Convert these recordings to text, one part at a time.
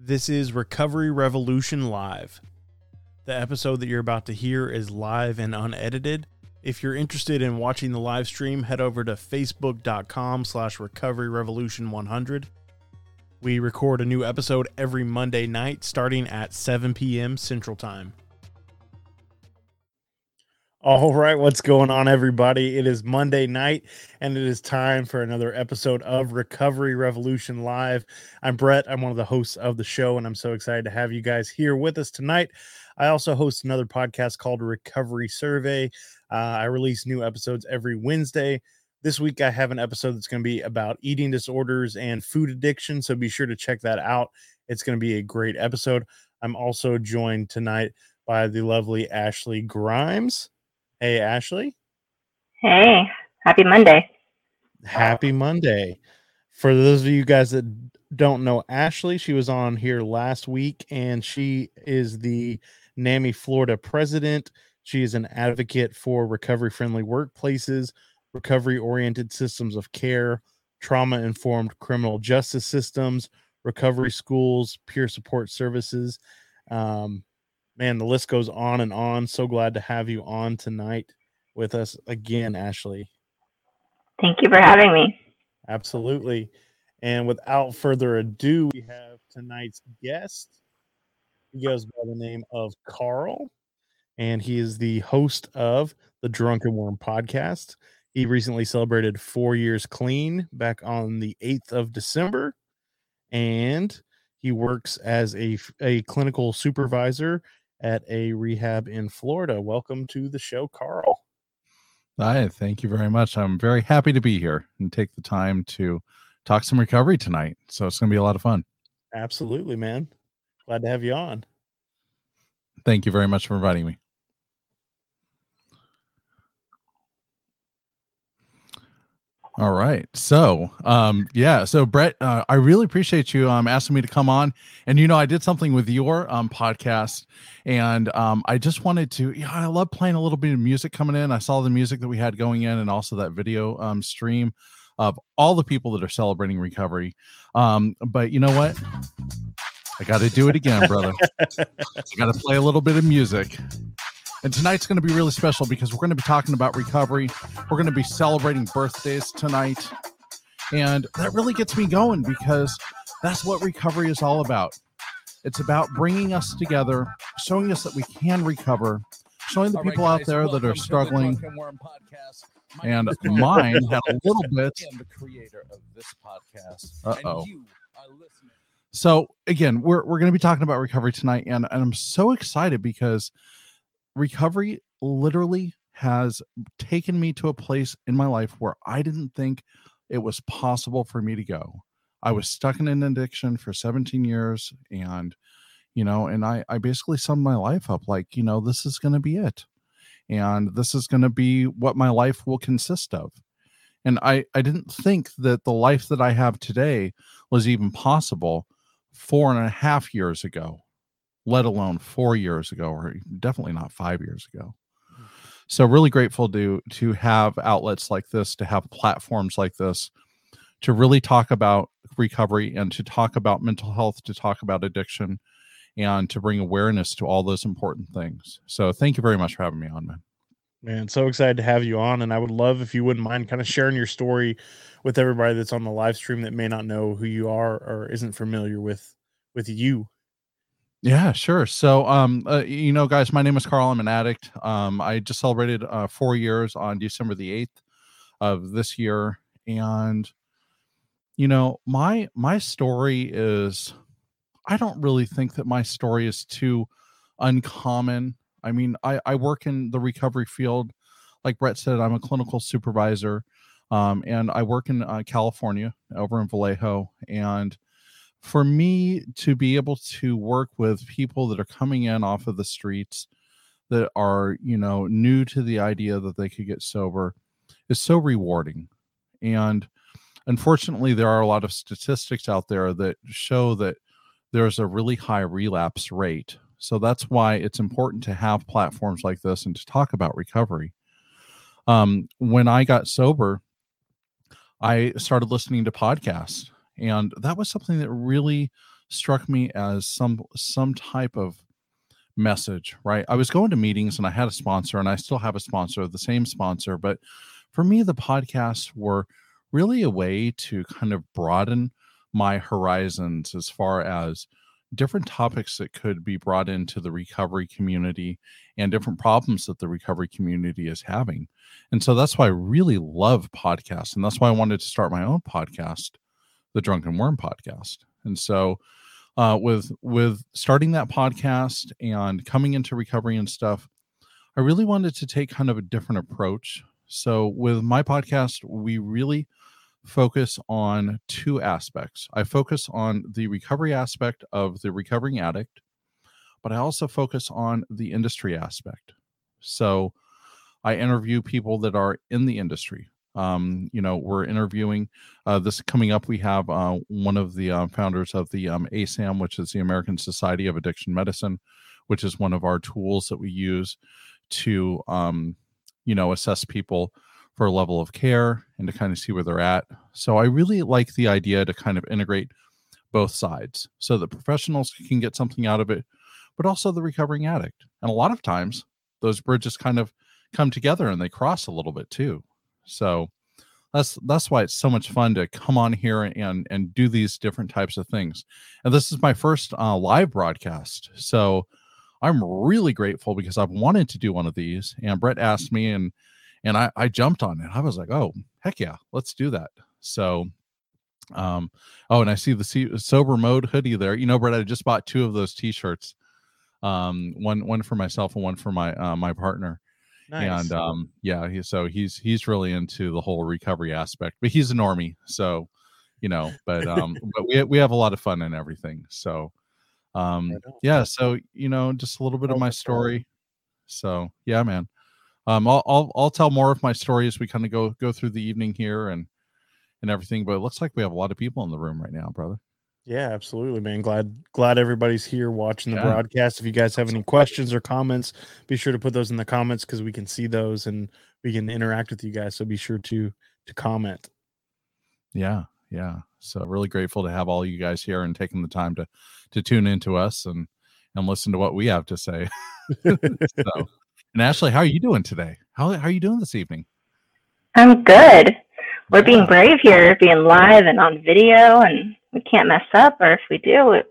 This is Recovery Revolution Live. The episode that you're about to hear is live and unedited. If you're interested in watching the live stream, head over to facebook.com slash recovery revolution 100. We record a new episode every Monday night starting at 7 p.m. Central Time. All right, what's going on, everybody? It is Monday night, and it is time for another episode of Recovery Revolution Live. I'm Brett. I'm one of the hosts of the show, and I'm so excited to have you guys here with us tonight. I also host another podcast called Recovery Survey. Uh, I release new episodes every Wednesday. This week, I have an episode that's going to be about eating disorders and food addiction, so be sure to check that out. It's going to be a great episode. I'm also joined tonight by the lovely Ashley Grimes. Hey, Ashley. Hey, happy Monday. Happy Monday. For those of you guys that don't know Ashley, she was on here last week and she is the NAMI Florida president. She is an advocate for recovery friendly workplaces, recovery oriented systems of care, trauma informed criminal justice systems, recovery schools, peer support services. Um, man, the list goes on and on. So glad to have you on tonight with us again, Ashley. Thank you for having me. Absolutely. And without further ado, we have tonight's guest. He goes by the name of Carl, and he is the host of the Drunken Worm podcast. He recently celebrated four years clean back on the 8th of December. And he works as a, a clinical supervisor at a rehab in Florida. Welcome to the show, Carl. Hi, thank you very much. I'm very happy to be here and take the time to talk some recovery tonight. So it's going to be a lot of fun. Absolutely, man. Glad to have you on. Thank you very much for inviting me. All right. So, um, yeah. So, Brett, uh, I really appreciate you um, asking me to come on. And you know, I did something with your um, podcast, and um, I just wanted to. Yeah, I love playing a little bit of music coming in. I saw the music that we had going in, and also that video um, stream of all the people that are celebrating recovery. Um, but you know what? I got to do it again, brother. I got to play a little bit of music. And tonight's going to be really special because we're going to be talking about recovery. We're going to be celebrating birthdays tonight. And that really gets me going because that's what recovery is all about. It's about bringing us together, showing us that we can recover, showing the people out there that are struggling. And mine had a little bit. the creator of this podcast. And you. So again, we're we're going to be talking about recovery tonight, and, and I'm so excited because recovery literally has taken me to a place in my life where I didn't think it was possible for me to go. I was stuck in an addiction for 17 years, and you know, and I I basically summed my life up like, you know, this is going to be it, and this is going to be what my life will consist of. And I I didn't think that the life that I have today was even possible four and a half years ago, let alone four years ago, or definitely not five years ago. Hmm. So really grateful to to have outlets like this, to have platforms like this, to really talk about recovery and to talk about mental health, to talk about addiction, and to bring awareness to all those important things. So thank you very much for having me on, man. Man, so excited to have you on. And I would love if you wouldn't mind kind of sharing your story with everybody that's on the live stream that may not know who you are or isn't familiar with with you. Yeah, sure. So, um, uh, you know, guys, my name is Carl. I'm an addict. Um, I just celebrated uh, four years on December the eighth of this year, and you know, my my story is, I don't really think that my story is too uncommon. I mean, I I work in the recovery field, like Brett said. I'm a clinical supervisor, um, and I work in uh, California over in Vallejo, and for me to be able to work with people that are coming in off of the streets that are you know new to the idea that they could get sober is so rewarding. And unfortunately there are a lot of statistics out there that show that there's a really high relapse rate. So that's why it's important to have platforms like this and to talk about recovery. Um, when i got sober i started listening to podcasts and that was something that really struck me as some some type of message right i was going to meetings and i had a sponsor and i still have a sponsor the same sponsor but for me the podcasts were really a way to kind of broaden my horizons as far as different topics that could be brought into the recovery community and different problems that the recovery community is having. And so that's why I really love podcasts. And that's why I wanted to start my own podcast, the Drunken Worm podcast. And so uh, with with starting that podcast and coming into recovery and stuff, I really wanted to take kind of a different approach. So with my podcast, we really focus on two aspects. I focus on the recovery aspect of the recovering addict, but I also focus on the industry aspect. So I interview people that are in the industry. Um, you know, we're interviewing uh, this coming up. We have uh, one of the uh, founders of the um, ASAM, which is the American Society of Addiction Medicine, which is one of our tools that we use to, um, you know, assess people for a level of care and to kind of see where they're at. So I really like the idea to kind of integrate both sides so that professionals can get something out of it, but also the recovering addict. And a lot of times those bridges kind of come together and they cross a little bit too. So that's that's why it's so much fun to come on here and and do these different types of things. And this is my first uh, live broadcast, so I'm really grateful because I've wanted to do one of these. And Brett asked me, and and I, I jumped on it. I was like, oh, heck yeah, let's do that. So, um, oh, and I see the sober mode hoodie there. You know, Brett, I just bought two of those t-shirts. Um, one one for myself and one for my uh, my partner. Nice. And um, yeah, he, so he's he's really into the whole recovery aspect, but he's a normie, so you know. But um, but we we have a lot of fun and everything. So um, yeah, so you know, just a little bit of my story. So yeah, man. Um, I'll, I'll I'll tell more of my story as we kind of go go through the evening here and and everything. But it looks like we have a lot of people in the room right now, brother. Yeah, absolutely, man. Glad glad everybody's here watching the yeah. broadcast. If you guys have any questions or comments, be sure to put those in the comments because we can see those and we can interact with you guys. So be sure to to comment. Yeah, yeah. So really grateful to have all you guys here and taking the time to to tune into us and and listen to what we have to say. so and Ashley, how are you doing today? How, how are you doing this evening? I'm good. We're being brave here, being live and on video, and we can't mess up. Or if we do, it,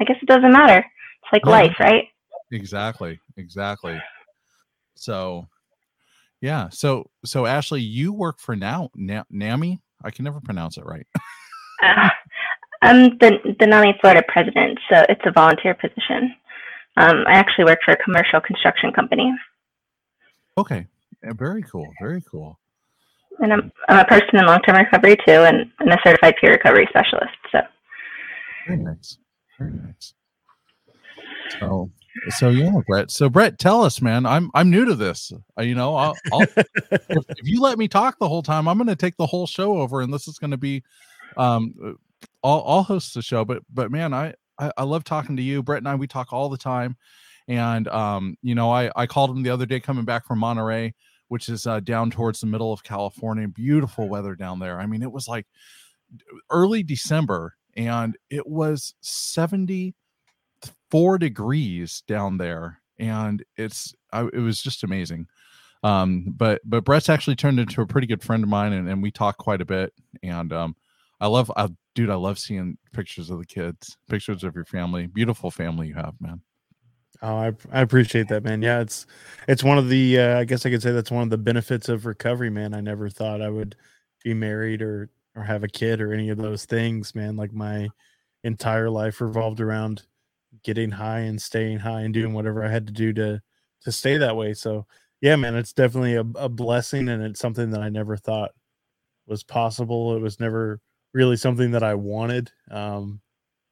I guess it doesn't matter. It's like yeah. life, right? Exactly. Exactly. So, yeah. So, so Ashley, you work for now Na- NAMI. I can never pronounce it right. uh, I'm the the NAMI Florida president, so it's a volunteer position. Um, I actually work for a commercial construction company. Okay, very cool, very cool. And I'm, I'm a person in long-term recovery too, and, and a certified peer recovery specialist. So very nice, very nice. So, so yeah, Brett. So Brett, tell us, man. I'm I'm new to this. Uh, you know, I'll, I'll if, if, you let me talk the whole time, I'm going to take the whole show over, and this is going to be, um, uh, I'll, I'll host the show. But but man, I I, I love talking to you. Brett and I, we talk all the time. And, um, you know, I, I called him the other day coming back from Monterey, which is uh, down towards the middle of California. Beautiful weather down there. I mean, it was like early December and it was 74 degrees down there. And it's, I, it was just amazing. Um, but, but Brett's actually turned into a pretty good friend of mine and, and we talk quite a bit. And, um, I love, I, dude, I love seeing pictures of the kids, pictures of your family. Beautiful family you have, man. Oh, I, I appreciate that, man. Yeah, it's it's one of the uh, I guess I could say that's one of the benefits of recovery, man. I never thought I would be married or or have a kid or any of those things, man. Like my entire life revolved around getting high and staying high and doing whatever I had to do to to stay that way. So yeah, man, it's definitely a, a blessing and it's something that I never thought was possible. It was never really something that I wanted. Um,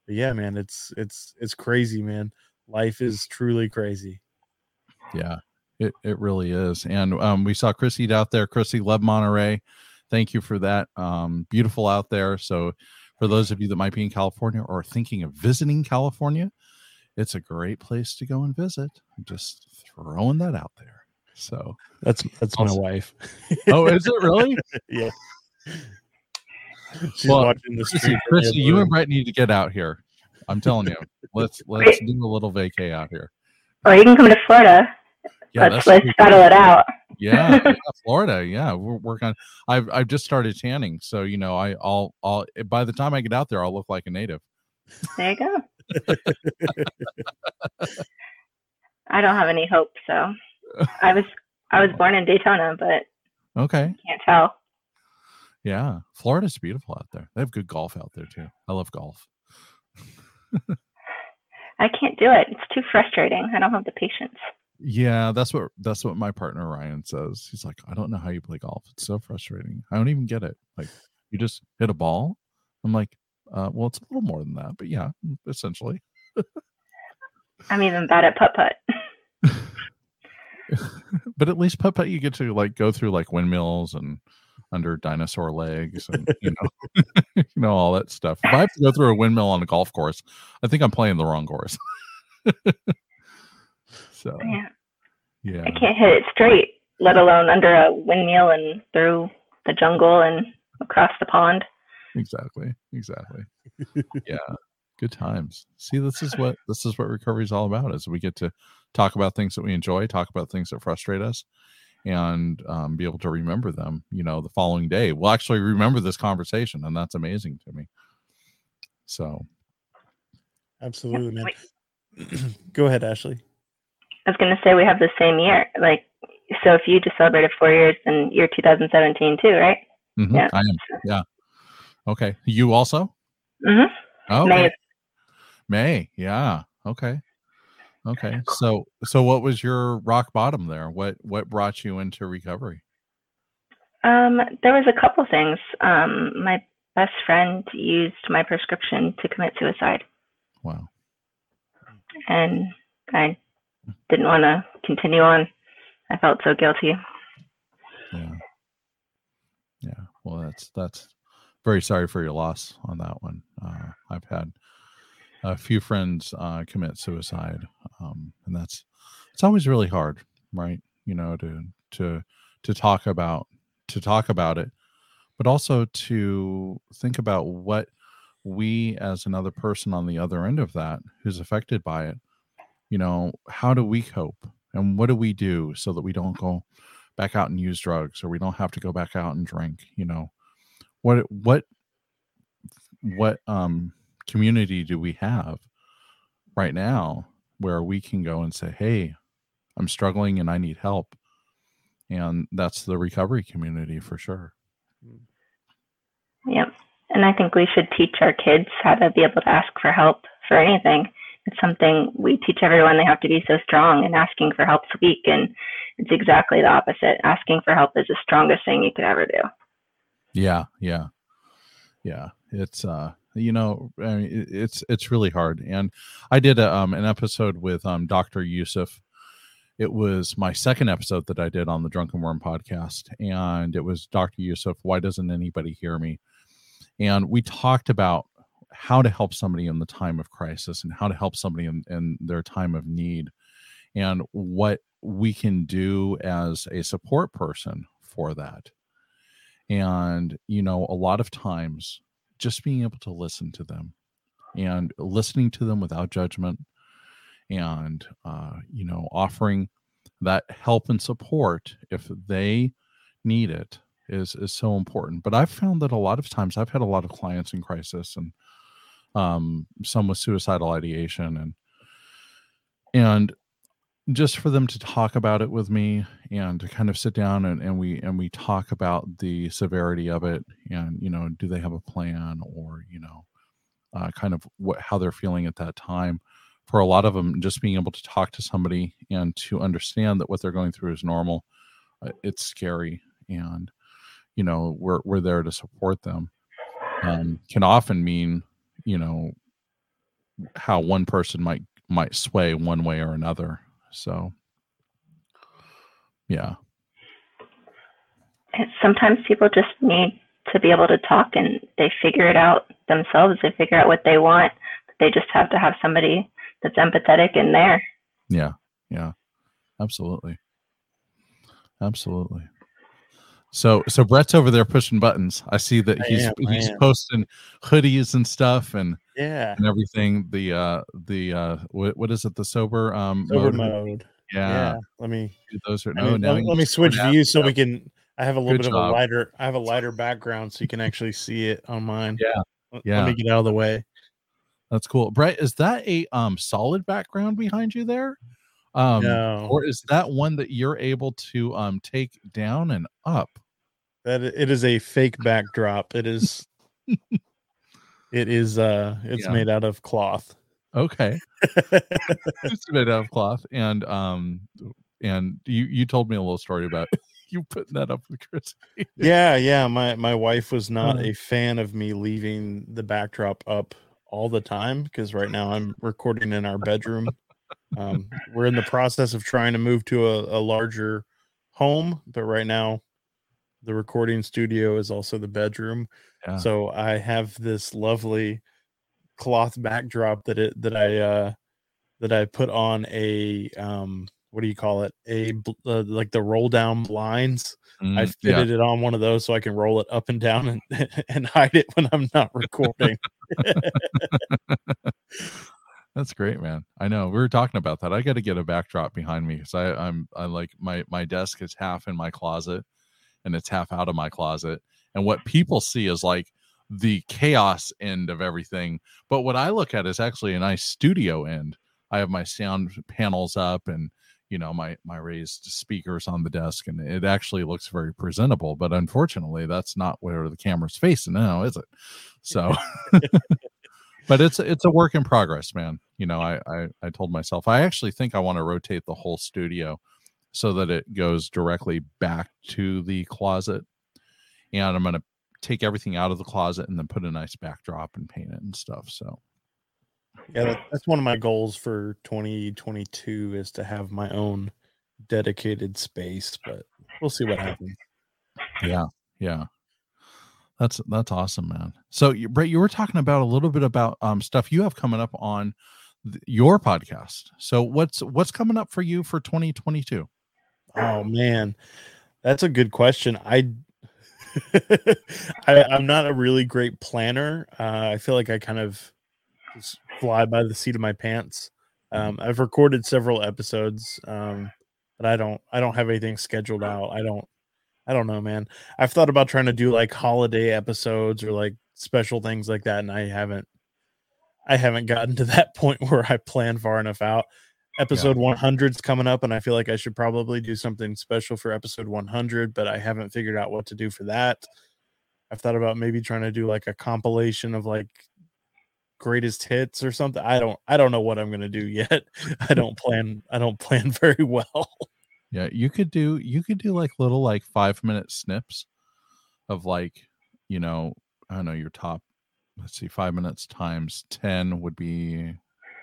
but yeah, man, it's it's it's crazy, man. Life is truly crazy. Yeah, it it really is. And um, we saw Chrissy out there. Chrissy, love Monterey. Thank you for that. Um, beautiful out there. So, for those of you that might be in California or thinking of visiting California, it's a great place to go and visit. I'm just throwing that out there. So that's that's awesome. my wife. oh, is it really? yeah. She's well, watching. Chrissy, Chrissy you and Brett need to get out here. I'm telling you, let's let's do a little vacay out here. Or you can come to Florida. Yeah, let's let's battle it out. yeah, yeah, Florida. Yeah, we're working. on I've I've just started tanning, so you know, I I'll I'll by the time I get out there, I'll look like a native. There you go. I don't have any hope, so I was I was born in Daytona, but Okay. can't tell. Yeah, Florida's beautiful out there. They have good golf out there too. I love golf. I can't do it. It's too frustrating. I don't have the patience. Yeah, that's what that's what my partner Ryan says. He's like, I don't know how you play golf. It's so frustrating. I don't even get it. Like, you just hit a ball. I'm like, uh, well, it's a little more than that, but yeah, essentially. I'm even bad at putt putt. but at least putt putt, you get to like go through like windmills and under dinosaur legs and you know, you know all that stuff. If I have to go through a windmill on a golf course, I think I'm playing the wrong course. so Yeah, yeah, I can't hit it straight, let alone under a windmill and through the jungle and across the pond. exactly, exactly. yeah, good times. See, this is what this is what recovery is all about. Is we get to talk about things that we enjoy, talk about things that frustrate us, and um, be able to remember them. You know, the following day, we'll actually remember this conversation, and that's amazing to me. So Absolutely, man. Go ahead, Ashley. I was gonna say we have the same year. Like, so if you just celebrated four years, then you're 2017 too, right? mhm, Yeah. I am. Yeah. Okay. You also? hmm Oh, okay. of May. Yeah. Okay. Okay. So so what was your rock bottom there? What what brought you into recovery? Um, there was a couple things. Um, my best friend used my prescription to commit suicide, Wow. and I didn't want to continue on. I felt so guilty. Yeah. Yeah. Well, that's that's very sorry for your loss on that one. Uh, I've had a few friends uh, commit suicide, um, and that's it's always really hard, right? You know, to to to talk about to talk about it, but also to think about what we as another person on the other end of that who's affected by it you know how do we cope and what do we do so that we don't go back out and use drugs or we don't have to go back out and drink you know what what what um community do we have right now where we can go and say hey i'm struggling and i need help and that's the recovery community for sure Yep. And I think we should teach our kids how to be able to ask for help for anything. It's something we teach everyone they have to be so strong, and asking for help's weak. And it's exactly the opposite. Asking for help is the strongest thing you could ever do. Yeah, yeah, yeah. It's uh, you know, I mean, it's it's really hard. And I did a, um an episode with um Dr. Yusuf. It was my second episode that I did on the Drunken Worm podcast, and it was Dr. Yusuf. Why doesn't anybody hear me? And we talked about how to help somebody in the time of crisis and how to help somebody in, in their time of need and what we can do as a support person for that and you know a lot of times just being able to listen to them and listening to them without judgment and uh, you know offering that help and support if they need it is is so important. But i've found that a lot of times i've had a lot of clients in crisis and um some with suicidal ideation and and just for them to talk about it with me and to kind of sit down and, and we and we talk about the severity of it and you know do they have a plan or you know uh, kind of what how they're feeling at that time. For a lot of them just being able to talk to somebody and to understand that what they're going through is normal uh, it's scary and you know we're we're there to support them um, can often mean you know how one person might might sway one way or another so yeah sometimes people just need to be able to talk and they figure it out themselves. They figure out what they want. They just have to have somebody that's empathetic in there. Yeah, yeah, absolutely, absolutely. So, so Brett's over there pushing buttons. I see that he's am, he's posting hoodies and stuff, and Yeah. and everything. The uh the uh what, what is it? The sober um Sober mode. mode. Yeah, Yeah. Let me those are I no. mean, now let, let me switch views so we can I have a little Good bit of a lighter I have a lighter background so you can actually see it on mine. Yeah, Let- yeah. Let me get out of the way. That's cool. Brett, is that a um solid background behind you there? Um no. or is that one that you're able to um take down and up? That it is a fake backdrop. It is it is uh it's Yeah. made out of cloth. Okay. it's made out of cloth. And um and you you told me a little story about you putting that up with Chris. yeah, yeah. My my wife was not Uh. a fan of me leaving the backdrop up all the time because right now I'm recording in our bedroom. Um, we're in the process of trying to move to a, a larger home, but right now the recording studio is also the bedroom. Yeah. So I have this lovely cloth backdrop that it that I uh that I put on a um what do you call it a uh, like the roll down blinds. I Mm, fitted yeah. it on one of those so I can roll it up and down and and hide it when I'm not recording. That's great, man. I know. We were talking about that. I got to get a backdrop behind me because I I'm I like my my desk is half in my closet and it's half out of my closet. And what people see is like the chaos end of everything. But what I look at is actually a nice studio end. I have my sound panels up and you know my my raised speakers on the desk and it actually looks very presentable but unfortunately that's not where the camera's facing now is it so but it's it's a work in progress man you know I, I i told myself i actually think i want to rotate the whole studio so that it goes directly back to the closet. And i'm going to take everything out of the closet and then put a nice backdrop and paint it and stuff so. Yeah, that, that's one of my goals for 2022 is to have my own dedicated space, but we'll see what happens. yeah yeah. That's that's awesome man. So you- brett you were talking about a little bit about um stuff you have coming up on th- your podcast. So what's what's coming up for you for 2022 Oh man, that's a good question. I, I I'm not a really great planner. Uh, I feel like I kind of just fly by the seat of my pants. Um, I've recorded several episodes, um, but I don't I don't have anything scheduled out. I don't I don't know, man. I've thought about trying to do like holiday episodes or like special things like that, and I haven't I haven't gotten to that point where I plan far enough out episode 100's coming up and i feel like i should probably do something special for episode 100 but i haven't figured out what to do for that. I've thought about maybe trying to do like a compilation of like greatest hits or something. I don't i don't know what i'm going to do yet. I don't plan i don't plan very well. Yeah, you could do you could do like little like five minute snips of like, you know, I don't know, your top let's see, five minutes times ten would be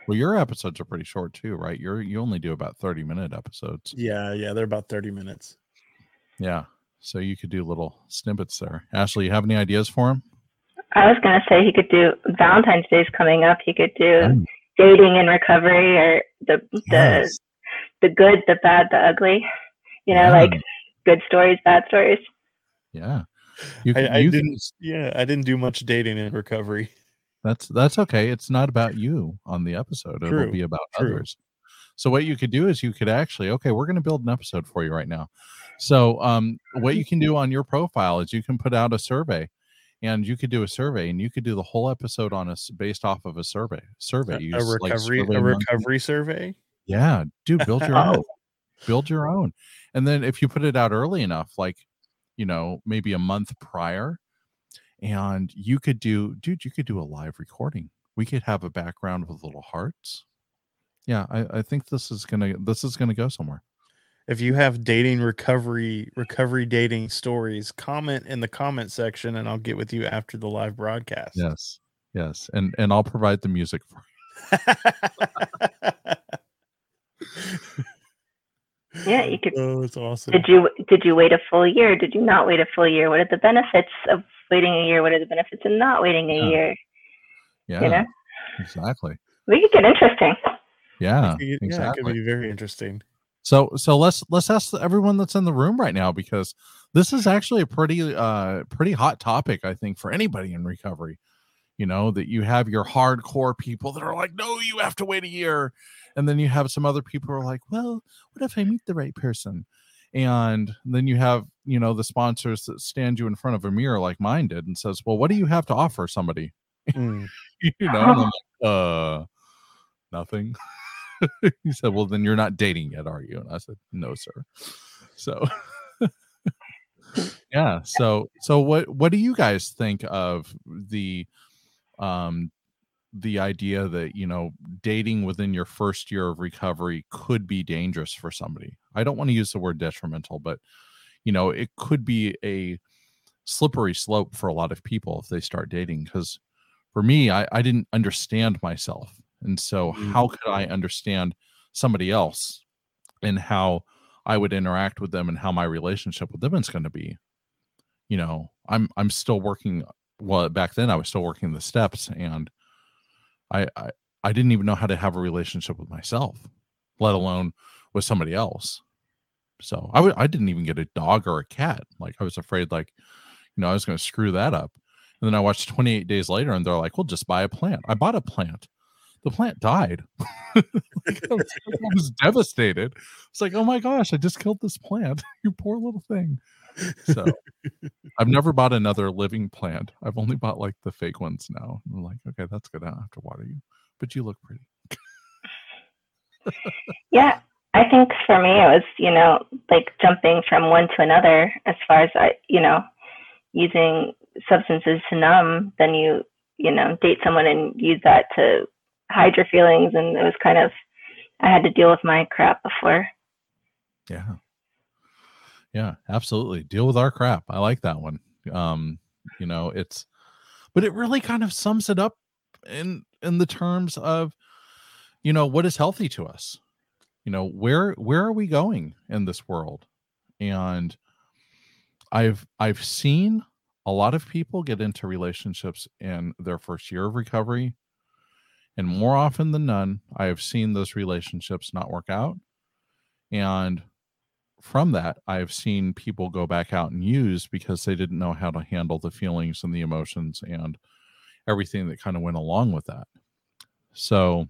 well, your episodes are pretty short too, right? You're you only do about 30 minute episodes. yeah yeah they're about 30 minutes Yeah. So you could do little snippets there. Ashley, you have any ideas for him? I was gonna say he could do Valentine's Day's coming up. He could do Mm. dating and recovery, or the the Yes. the good, the bad, the ugly. You know, Yeah. like good stories, bad stories. Yeah. You I, can, I you didn't yeah i didn't do much dating in recovery That's that's okay. It's not about you on the episode. It'll be about true. others. So what you could do is you could actually okay, we're going to build an episode for you right now. So um what you can do on your profile is you can put out a survey and you could do a survey and you could do the whole episode on us based off of a survey. Survey a, You a like, recovery a Survey Monkey. recovery survey Yeah, dude, build your own. Build your own. And then if you put it out early enough, like, you know, maybe a month prior, and you could do, dude, you could do a live recording. We could have a background with little hearts. Yeah, I, I think this is gonna this is gonna go somewhere. if you have dating recovery recovery dating stories comment in the comment section and i'll get with you after the live broadcast Yes. Yes. And and I'll provide the music for you Yeah, you could. oh it's awesome Did you did you wait a full year? Did you not wait a full year? What are the benefits of waiting a year? What are the benefits of not waiting a Yeah. year? Yeah, You know, exactly. we could get interesting. Yeah, It could- yeah it exactly. could be very interesting So so let's let's ask everyone that's in the room right now because this is actually a pretty uh pretty hot topic I think for anybody in recovery. you know that you have your hardcore people that are like no you have to wait a year and then you have some other people who are like well what if i meet the right person and then you have you know the sponsors that stand you in front of a mirror like mine did and says well what do you have to offer somebody? Mm. you know like, uh nothing. He said well then you're not dating yet are you? And i said no sir. So yeah so so what what do you guys think of the um the idea that you know dating within your first year of recovery could be dangerous for somebody? I don't want to use the word detrimental but you know it could be a slippery slope for a lot of people if they start dating because for me I, I didn't understand myself and so Mm. how could i understand somebody else and how i would interact with them and how my relationship with them is going to be you know i'm i'm still working well back then i was still working the steps and I, I i didn't even know how to have a relationship with myself let alone with somebody else so i i didn't even get a dog or a cat like i was afraid like you know i was going to screw that up and then i watched 28 days later and they're like well just buy a plant i bought a plant the plant died Like, I, was, I was devastated it's like oh my gosh i just killed this plant you poor little thing so I've never bought another living plant. I've only bought like the fake ones now. I'm like, okay, that's good. I don't have to water you, but you look pretty. Yeah, I think for me it was, you know, like jumping from one to another as far as I, you know, using substances to numb, then you, you know, date someone and use that to hide your feelings and it was kind of I had to deal with my crap before. Yeah. Yeah, absolutely. Deal with our crap. I like that one. Um, you know, it's but it really kind of sums it up in in the terms of you know, what is healthy to us? You know, where where are we going in this world? And I've I've seen a lot of people get into relationships in their first year of recovery. And more often than none, I have seen those relationships not work out. And from that, I've seen people go back out and use because they didn't know how to handle the feelings and the emotions and everything that kind of went along with that. So,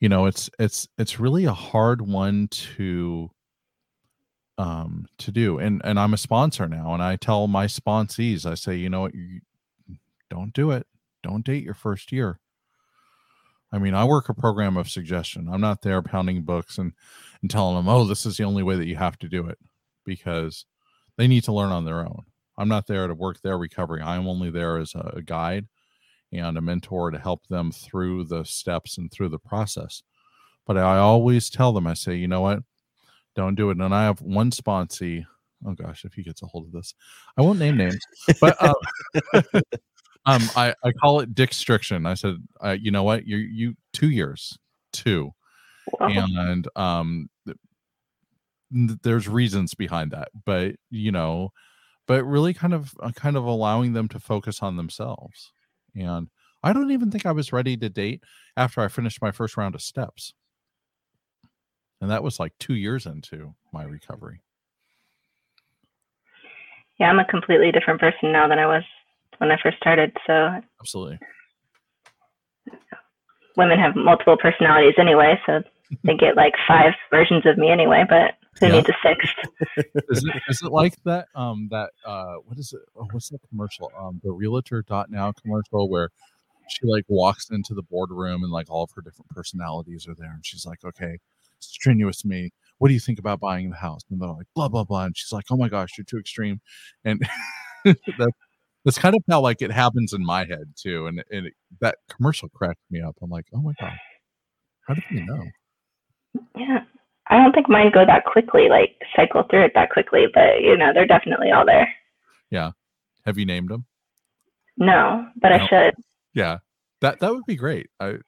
you know, it's it's it's really a hard one to um to do. And and I'm a sponsor now and I tell my sponsees, I say, you know what, you don't do it. Don't date your first year. I mean, I work a program of suggestion. I'm not there pounding books and and telling them, oh, this is the only way that you have to do it because they need to learn on their own. I'm not there to work their recovery. I'm only there as a, a guide and a mentor to help them through the steps and through the process. But I always tell them, I say, you know what? Don't do it. And I have one sponsee. Oh gosh, if he gets a hold of this, I won't name names, but uh, um, I, I call it dickstriction. I said, uh, you know what? You you two years, two Wow. and um th- there's reasons behind that but you know but really kind of uh, kind of allowing them to focus on themselves and i don't even think i was ready to date after i finished my first round of steps and that was like two years into my recovery Yeah, I'm a completely different person now than I was when I first started. So absolutely women have multiple personalities anyway, so they get like five versions of me anyway, but Yeah. a sixth? is it is it like that um that uh what is it oh, what's that commercial um the realtor dot now commercial where she like walks into the boardroom and like all of her different personalities are there and she's like okay strenuous me. What do you think about buying the house? And they're like blah blah blah. And she's like oh my gosh you're too extreme. And that that's kind of how like it happens in my head too and, and it, that commercial cracked me up. I'm like oh my god. How did you know? Yeah. I don't think mine go that quickly, like cycle through it that quickly, but you know, they're definitely all there. Yeah. Have you named them No, but I No. should. Yeah, that that would be great. I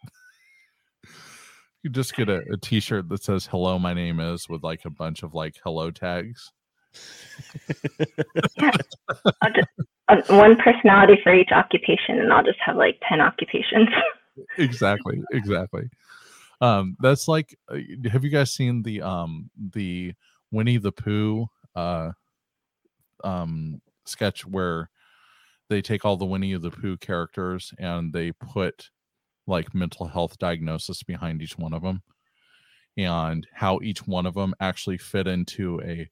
you just get a, a T-shirt that says "Hello, my name is" with like a bunch of like hello tags. I'll just uh, one personality for each occupation, and I'll just have like ten occupations. exactly, exactly. Um, that's like, uh, have you guys seen the um the Winnie the Pooh uh um sketch where they take all the Winnie the Pooh characters and they put like mental health diagnosis behind each one of them and how each one of them actually fit into a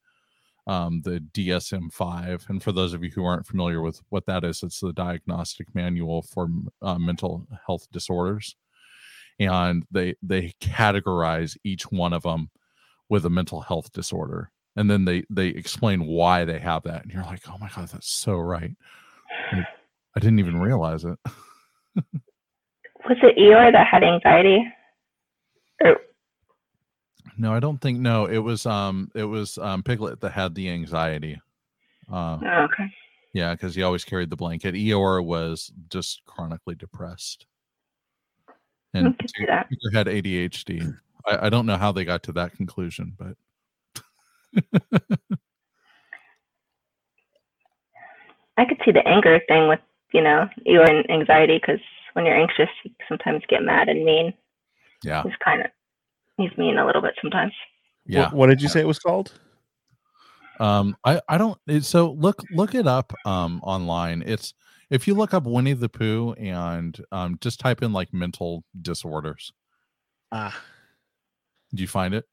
um, the DSM-5. And for those of you who aren't familiar with what that is, it's the diagnostic manual for uh, mental health disorders. And they they categorize each one of them with a mental health disorder, and then they they explain why they have that. And you're like, oh my god, that's so right. I, I didn't even realize it. Was it Eeyore that had anxiety? Or No, I don't think. No, it was um, it was um, Piglet that had the anxiety. Uh, oh, okay. yeah, because he always carried the blanket. Eeyore was just chronically depressed, and could see that. Tigger had ADHD. I, I don't know how they got to that conclusion, but I could see the anger thing with you know Eeyore and anxiety because when you're anxious, you sometimes get mad and mean. yeah, He's kind of he's mean a little bit sometimes. yeah. What, what did you say it was called? Um, I I don't. So look look it up um online. It's if you look up Winnie the Pooh and um just type in like mental disorders. Ah, Do you find it?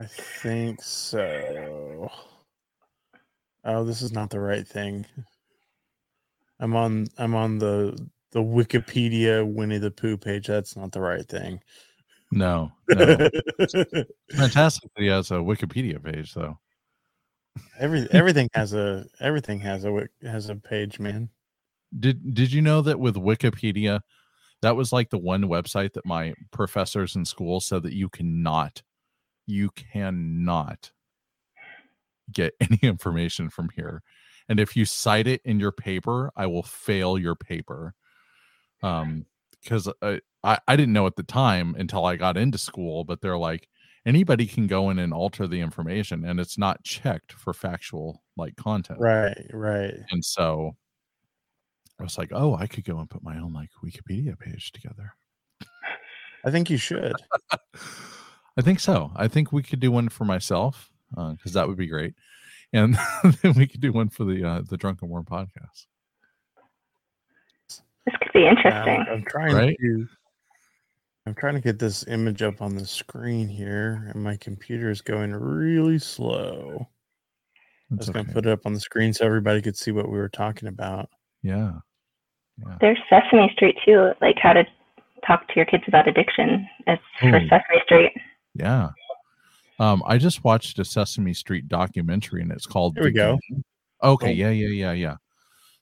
I think so. Oh, this is not the right thing. I'm on I'm on the the Wikipedia Winnie the Pooh page. That's not the right thing. No, no. Fantastic. that He has a Wikipedia page though. Every everything has a everything has a has a page, man. Did Did you know that with Wikipedia, that was like the one website that my professors in school said that you cannot, you cannot get any information from here, and if you cite it in your paper, I will fail your paper. Um, because I, I I didn't know at the time until I got into school, but they're like anybody can go in and alter the information, and it's not checked for factual like content. Right, right. And so I was like, oh, I could go and put my own like Wikipedia page together. I think you should. I think so. I think we could do one for myself because that would be great, and then we could do one for the uh, the Drunken Worm podcast. This could be Um, interesting. I'm trying Right? to I'm trying to get this image up on the screen here, and my computer is going really slow. I That's was gonna put it up on the screen so everybody could see what we were talking about. Yeah, yeah. There's Sesame Street too, like how to talk to your kids about addiction. It's for Oh. Sesame Street. Yeah. Um, I just watched a Sesame Street documentary and it's called There we go. Game. Okay, Cool. yeah, yeah, yeah, yeah.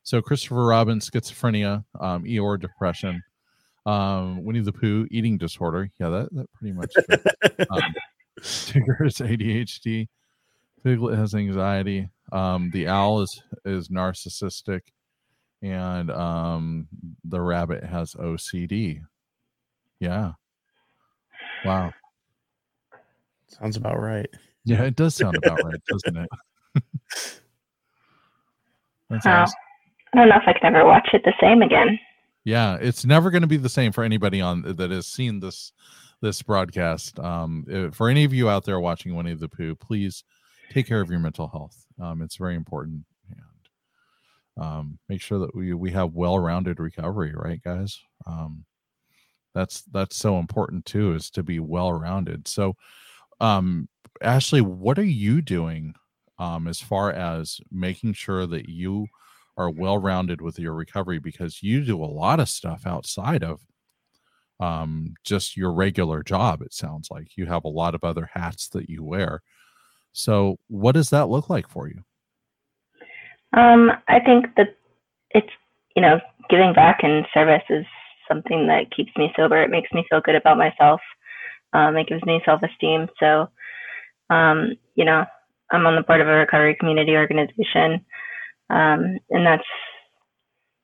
So Christopher Robin, schizophrenia, um, Eeyore, depression, um, Winnie the Pooh, eating disorder. Yeah, that, that pretty much fits. um, Tigger's ADHD, Piglet has anxiety, um, the owl is is narcissistic, and um, the rabbit has OCD. Yeah. Wow. Sounds about right. Yeah, it does sound about right, doesn't it? That's Wow. awesome. I don't know if I could ever watch it the same again. Yeah, it's never going to be the same for anybody on that has seen this this broadcast. Um, uh, for any of you out there watching Winnie the Pooh, please take care of your mental health. Um, it's very important, and um, make sure that we we have well rounded recovery. Right, guys. Um, that's that's so important too, is to be well rounded. So, um, Ashley, what are you doing um, as far as making sure that you are well rounded with your recovery because you do a lot of stuff outside of um, just your regular job. It sounds like you have a lot of other hats that you wear. So, what does that look like for you? Um, I think that it's you know giving back and service is something that keeps me sober. It makes me feel good about myself. Um, it gives me self-esteem. So, um, you know, I'm on the board of a recovery community organization, um, and that's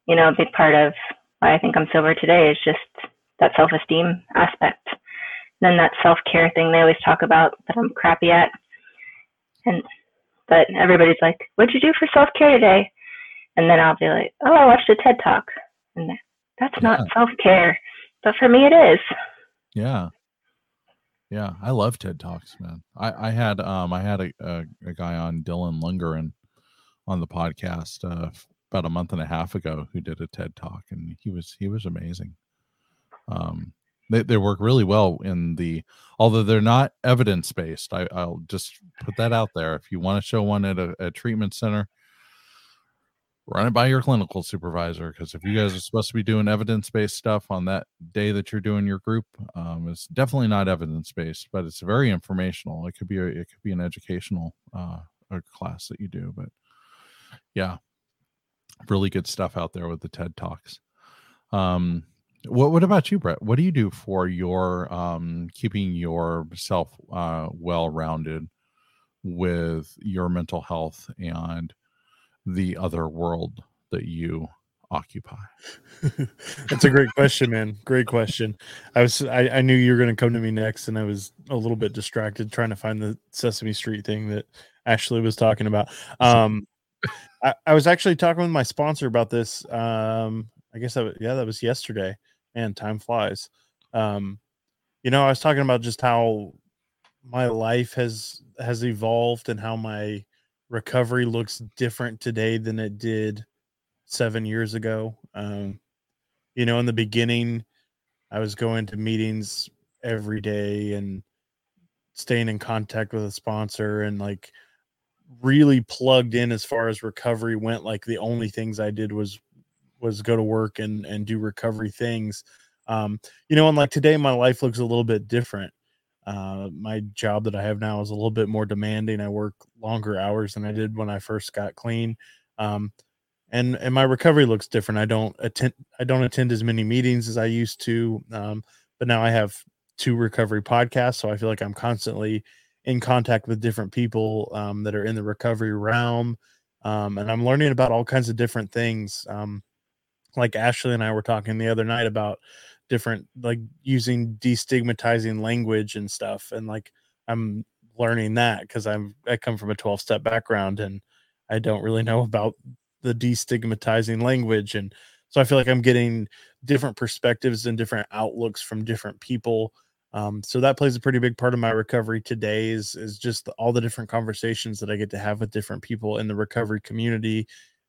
you know a big part of why I think I'm sober today is just that self-esteem aspect. And then that self-care thing they always talk about that I'm crappy at, and but everybody's like, "What'd you do for self care today?" And then I'll be like, "Oh, I watched a TED talk," and that's not Yeah. self care, but for me, it is. Yeah. Yeah, I love TED Talks, man. I, I had um I had a, a, a guy on Dylan Lundgren on the podcast uh, about a month and a half ago who did a TED talk, and he was he was amazing. Um, they they work really well in the although they're not evidence based. I, I'll just put that out there. If you want to show one at a, a treatment center, run it by your clinical supervisor because if you guys are supposed to be doing evidence based stuff on that day that you're doing your group, um, it's definitely not evidence based, but it's very informational. It could be a, it could be an educational uh, a class that you do, but yeah, really good stuff out there with the TED talks. Um, what what about you, Brett? What do you do for your um keeping yourself uh well rounded with your mental health and the other world that you occupy? That's a great question, man. Great question. I was I, I knew you were gonna come to me next and I was a little bit distracted trying to find the Sesame Street thing that Ashley was talking about. Um I, I was actually talking with my sponsor about this. Um I guess that yeah, that was yesterday man, time flies. Um, you know, I was talking about just how my life has has evolved and how my recovery looks different today than it did seven years ago. Um, you know, in the beginning, I was going to meetings every day and staying in contact with a sponsor and like really plugged in as far as recovery went like the only things i did was was go to work and and do recovery things um you know and like today my life looks a little bit different. Uh my job that i have now is a little bit more demanding. I work longer hours than i did when i first got clean um and and my recovery looks different. I don't attend i don't attend as many meetings as i used to um but now i have two recovery podcasts so i feel like i'm constantly in contact with different people um, that are in the recovery realm um, and i'm learning about all kinds of different things um, like Ashley and I were talking the other night about different like using destigmatizing language and stuff and like I'm learning that because I'm I come from a 12 step background and I don't really know about the destigmatizing language and so I feel like I'm getting different perspectives and different outlooks from different people um, so that plays a pretty big part of my recovery today is is just the, all the different conversations that I get to have with different people in the recovery community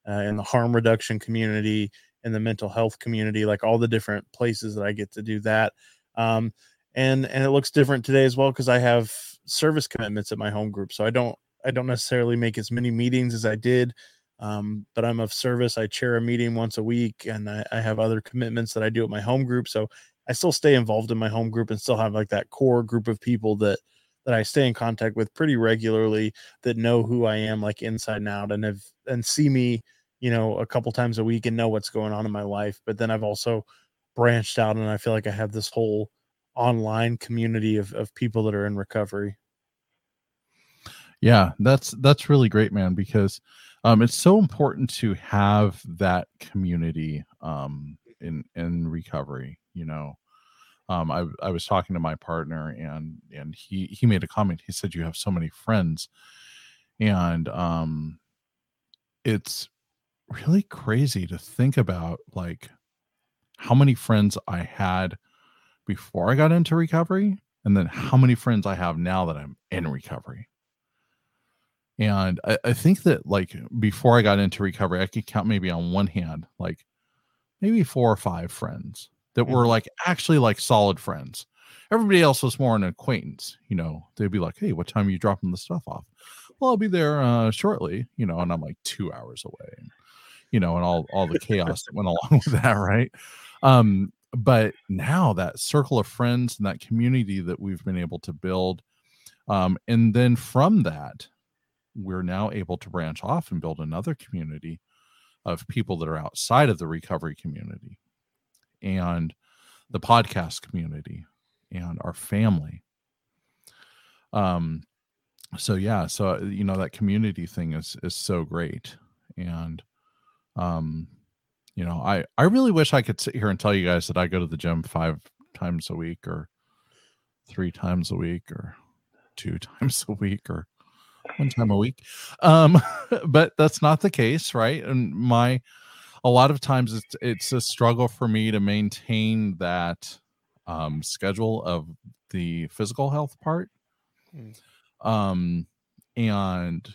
uh, in the harm reduction community in the mental health community, like all the different places that I get to do that. Um, and and it looks different today as well because I have service commitments at my home group, so I don't I don't necessarily make as many meetings as I did. Um, but I'm of service. I chair a meeting once a week, and I, I have other commitments that I do at my home group. So I still stay involved in my home group and still have like that core group of people that that I stay in contact with pretty regularly that know who I am like inside and out and have and see me you know, a couple times a week and know what's going on in my life. But then I've also branched out and I feel like I have this whole online community of, of people that are in recovery. Yeah, that's that's really great, man, because um it's so important to have that community um in in recovery, you know. Um I I was talking to my partner and and he he made a comment. He said you have so many friends and um it's really crazy to think about like how many friends I had before I got into recovery and then how many friends I have now that I'm in recovery. And I, I think that like before I got into recovery, I could count maybe on one hand, like maybe four or five friends that were Mhm. like actually like solid friends. Everybody else was more an acquaintance, you know. They'd be like, "Hey, what time are you dropping the stuff off?" Well, I'll be there uh, shortly, you know, and I'm like two hours away, and, you know, and all all the chaos that went along with that, right? Um, but now that circle of friends and that community that we've been able to build, um, and then from that, we're now able to branch off and build another community of people that are outside of the recovery community and the podcast community and our family. Um so yeah so you know that community thing is is so great. And um you know i i really wish i could sit here and tell you guys that i go to the gym five times a week or three times a week or two times a week or one time a week um but that's not the case right and my a lot of times it's it's a struggle for me to maintain that um schedule of the physical health part Mm. um and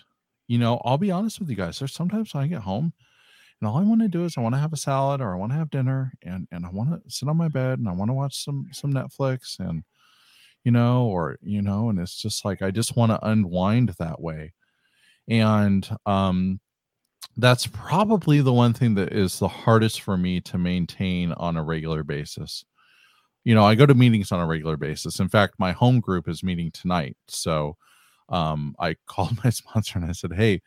you know, I'll be honest with you guys. There's sometimes I get home and all I want to do is I want to have a salad or I want to have dinner and and I want to sit on my bed and I want to watch some some Netflix and you know, or you know, and it's just like I just want to unwind that way. And um that's probably the one thing that is the hardest for me to maintain on a regular basis. You know, I go to meetings on a regular basis. In fact, my home group is meeting tonight. So um, I called my sponsor and I said, Hey,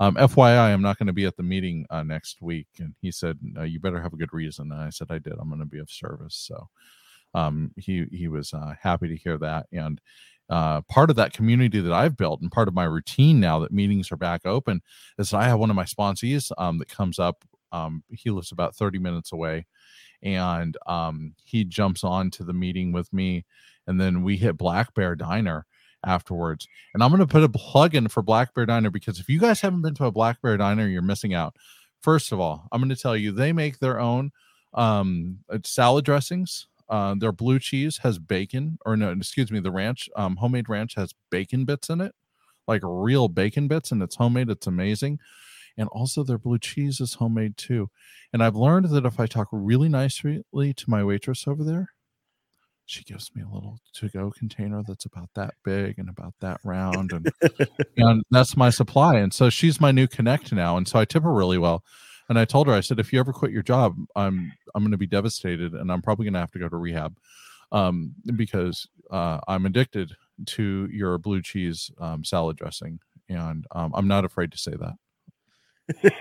um, FYI, I'm not going to be at the meeting uh, next week. And he said, no, You better have a good reason. And I said, I did. I'm going to be of service. So um, he, he was uh, happy to hear that. And uh, part of that community that I've built and part of my routine now that meetings are back open is I have one of my sponsees um, that comes up. Um, he lives about 30 minutes away and um, he jumps on to the meeting with me. And then we hit Black Bear Diner afterwards. And I'm going to put a plug in for Black Bear Diner because if you guys haven't been to a Black Bear Diner, you're missing out. First of all, I'm going to tell you they make their own um, salad dressings. Uh, their blue cheese has bacon, or no, excuse me, the ranch, um, homemade ranch has bacon bits in it, like real bacon bits, and it's homemade. It's amazing. And also, their blue cheese is homemade too. And I've learned that if I talk really nicely to my waitress over there, she gives me a little to go container that's about that big and about that round and and that's my supply and so she's my new connect now and so I tip her really well and I told her I said if you ever quit your job I'm I'm going to be devastated and I'm probably going to have to go to rehab um, because uh, I'm addicted to your blue cheese um, salad dressing and um, I'm not afraid to say that.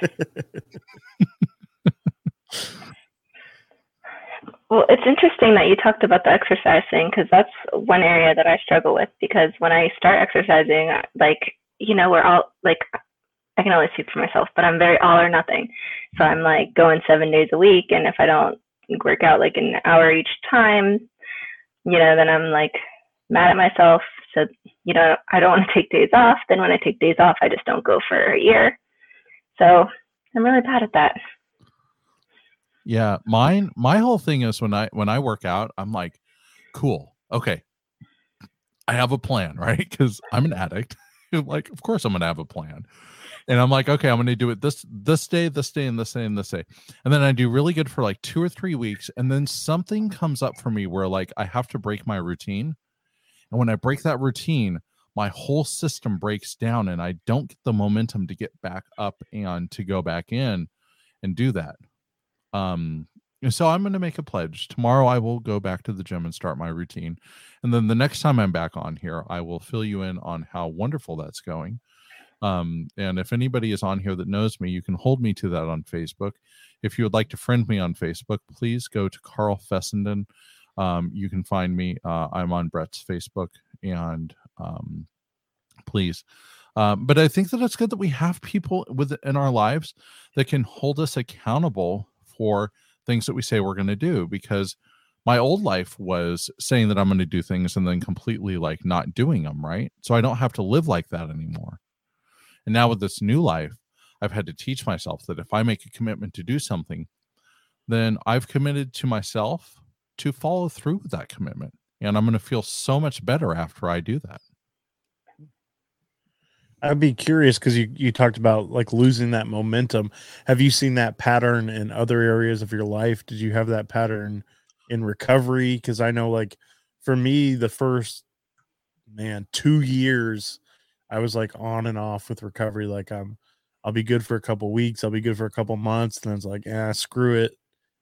Well, it's interesting that you talked about the exercise thing because that's one area that I struggle with because when I start exercising, like, you know, we're all like, I can only speak for myself, but I'm very all or nothing. So I'm like going seven days a week. And if I don't work out like an hour each time, you know, then I'm like mad at myself. So, you know, I don't want to take days off. Then when I take days off, I just don't go for a year. So I'm really bad at that. Yeah, mine my whole thing is when I when I work out, I'm like, cool. Okay. I have a plan, right? Cuz I'm an addict. like, of course I'm going to have a plan. And I'm like, okay, I'm to do it this this day, this day and this day and this day. And then I do really good for like 2 or 3 weeks and then something comes up for me where like I have to break my routine. And when I break that routine, my whole system breaks down and I don't get the momentum to get back up and to go back in and do that. Um, so I'm going to make a pledge. Tomorrow I will go back to the gym and start my routine. And then the next time I'm back on here, I will fill you in on how wonderful that's going. Um, and if anybody is on here that knows me, you can hold me to that on Facebook. If you would like to friend me on Facebook, please go to Carl Fessenden. Um, you can find me. Uh, I'm on Brett's Facebook, and um, please. Um, but I think that it's good that we have people within our lives that can hold us accountable for things that we say we're going to do because my old life was saying that I'm going to do things and then completely like not doing them, right? So I don't have to live like that anymore. And now with this new life, I've had to teach myself that if I make a commitment to do something, then I've committed to myself to follow through with that commitment. And I'm going to feel so much better after I do that. I'd be curious because you, you talked about like losing that momentum. Have you seen that pattern in other areas of your life? Did you have that pattern in recovery? Because I know, like, for me, the first man two years, I was like on and off with recovery. Like, I'm, I'll be good for a couple weeks, I'll be good for a couple months, and then it's like, yeah, screw it.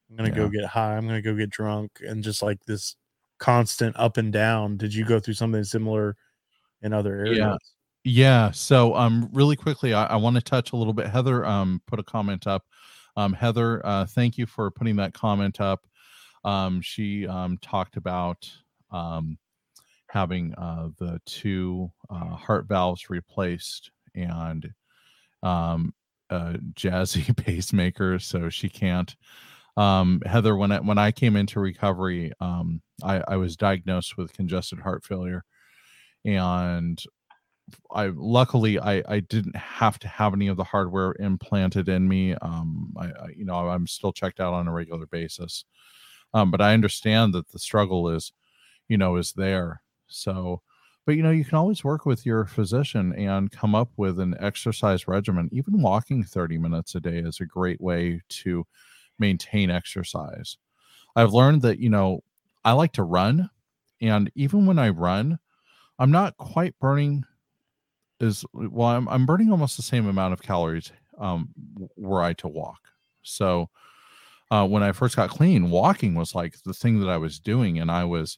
I'm gonna yeah. go get high. I'm gonna go get drunk, and just like this constant up and down. Did you go through something similar in other areas? Yeah. Yeah. So, um, really quickly, I, I want to touch a little bit. Heather, um, put a comment up. Um, Heather, uh, thank you for putting that comment up. Um, she um, talked about um, having uh, the two uh, heart valves replaced and um, a jazzy pacemaker, so she can't. Um, Heather, when I when I came into recovery, um, I, I was diagnosed with congested heart failure, and I luckily I I didn't have to have any of the hardware implanted in me. Um, I, I you know I'm still checked out on a regular basis, um, but I understand that the struggle is, you know, is there. So, but you know you can always work with your physician and come up with an exercise regimen. Even walking 30 minutes a day is a great way to maintain exercise. I've learned that you know i like to run and even when i run i'm not quite burning is well i'm, I'm burning almost the same amount of calories um, were i to walk. So uh, when i first got clean walking was like the thing that i was doing and i was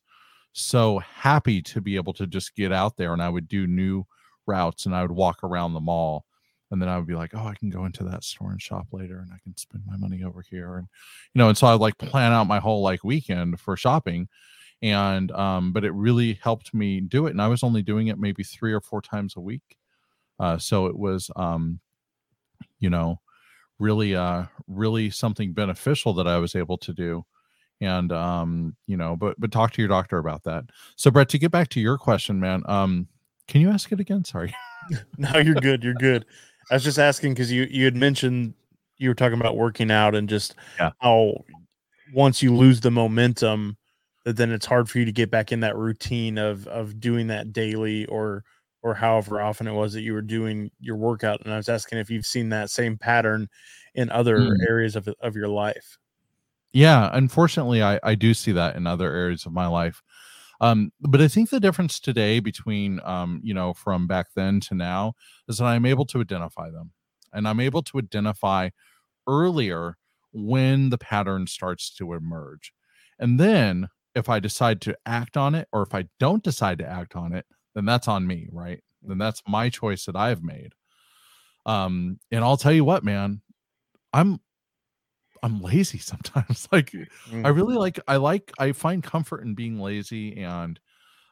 so happy to be able to just get out there and I would do new routes and I would walk around the mall and then I would be like, oh, I can go into that store and shop later and I can spend my money over here and you know, and so I would like plan out my whole like weekend for shopping and um but it really helped me do it and I was only doing it maybe 3 or 4 times a week. Uh so it was um you know, really uh really something beneficial that I was able to do and um you know but but talk to your doctor about that. So brett to get back to your question man um can you ask it again? Sorry. No you're good you're good. I was just asking because you you had mentioned you were talking about working out and just Yeah. how once you lose the momentum that then it's hard for you to get back in that routine of of doing that daily or or however often it was that you were doing your workout and i was asking if you've seen that same pattern in other Mm. areas of of your life yeah unfortunately i i do see that in other areas of my life. Um but i think the difference today between um you know from back then to now is that i'm able to identify them and i'm able to identify earlier when the pattern starts to emerge. And then if i decide to act on it or if i don't decide to act on it then that's on me right? Then that's my choice that i've made. Um and i'll tell you what man i'm i'm lazy sometimes like I Mm. really like I like I find comfort in being lazy and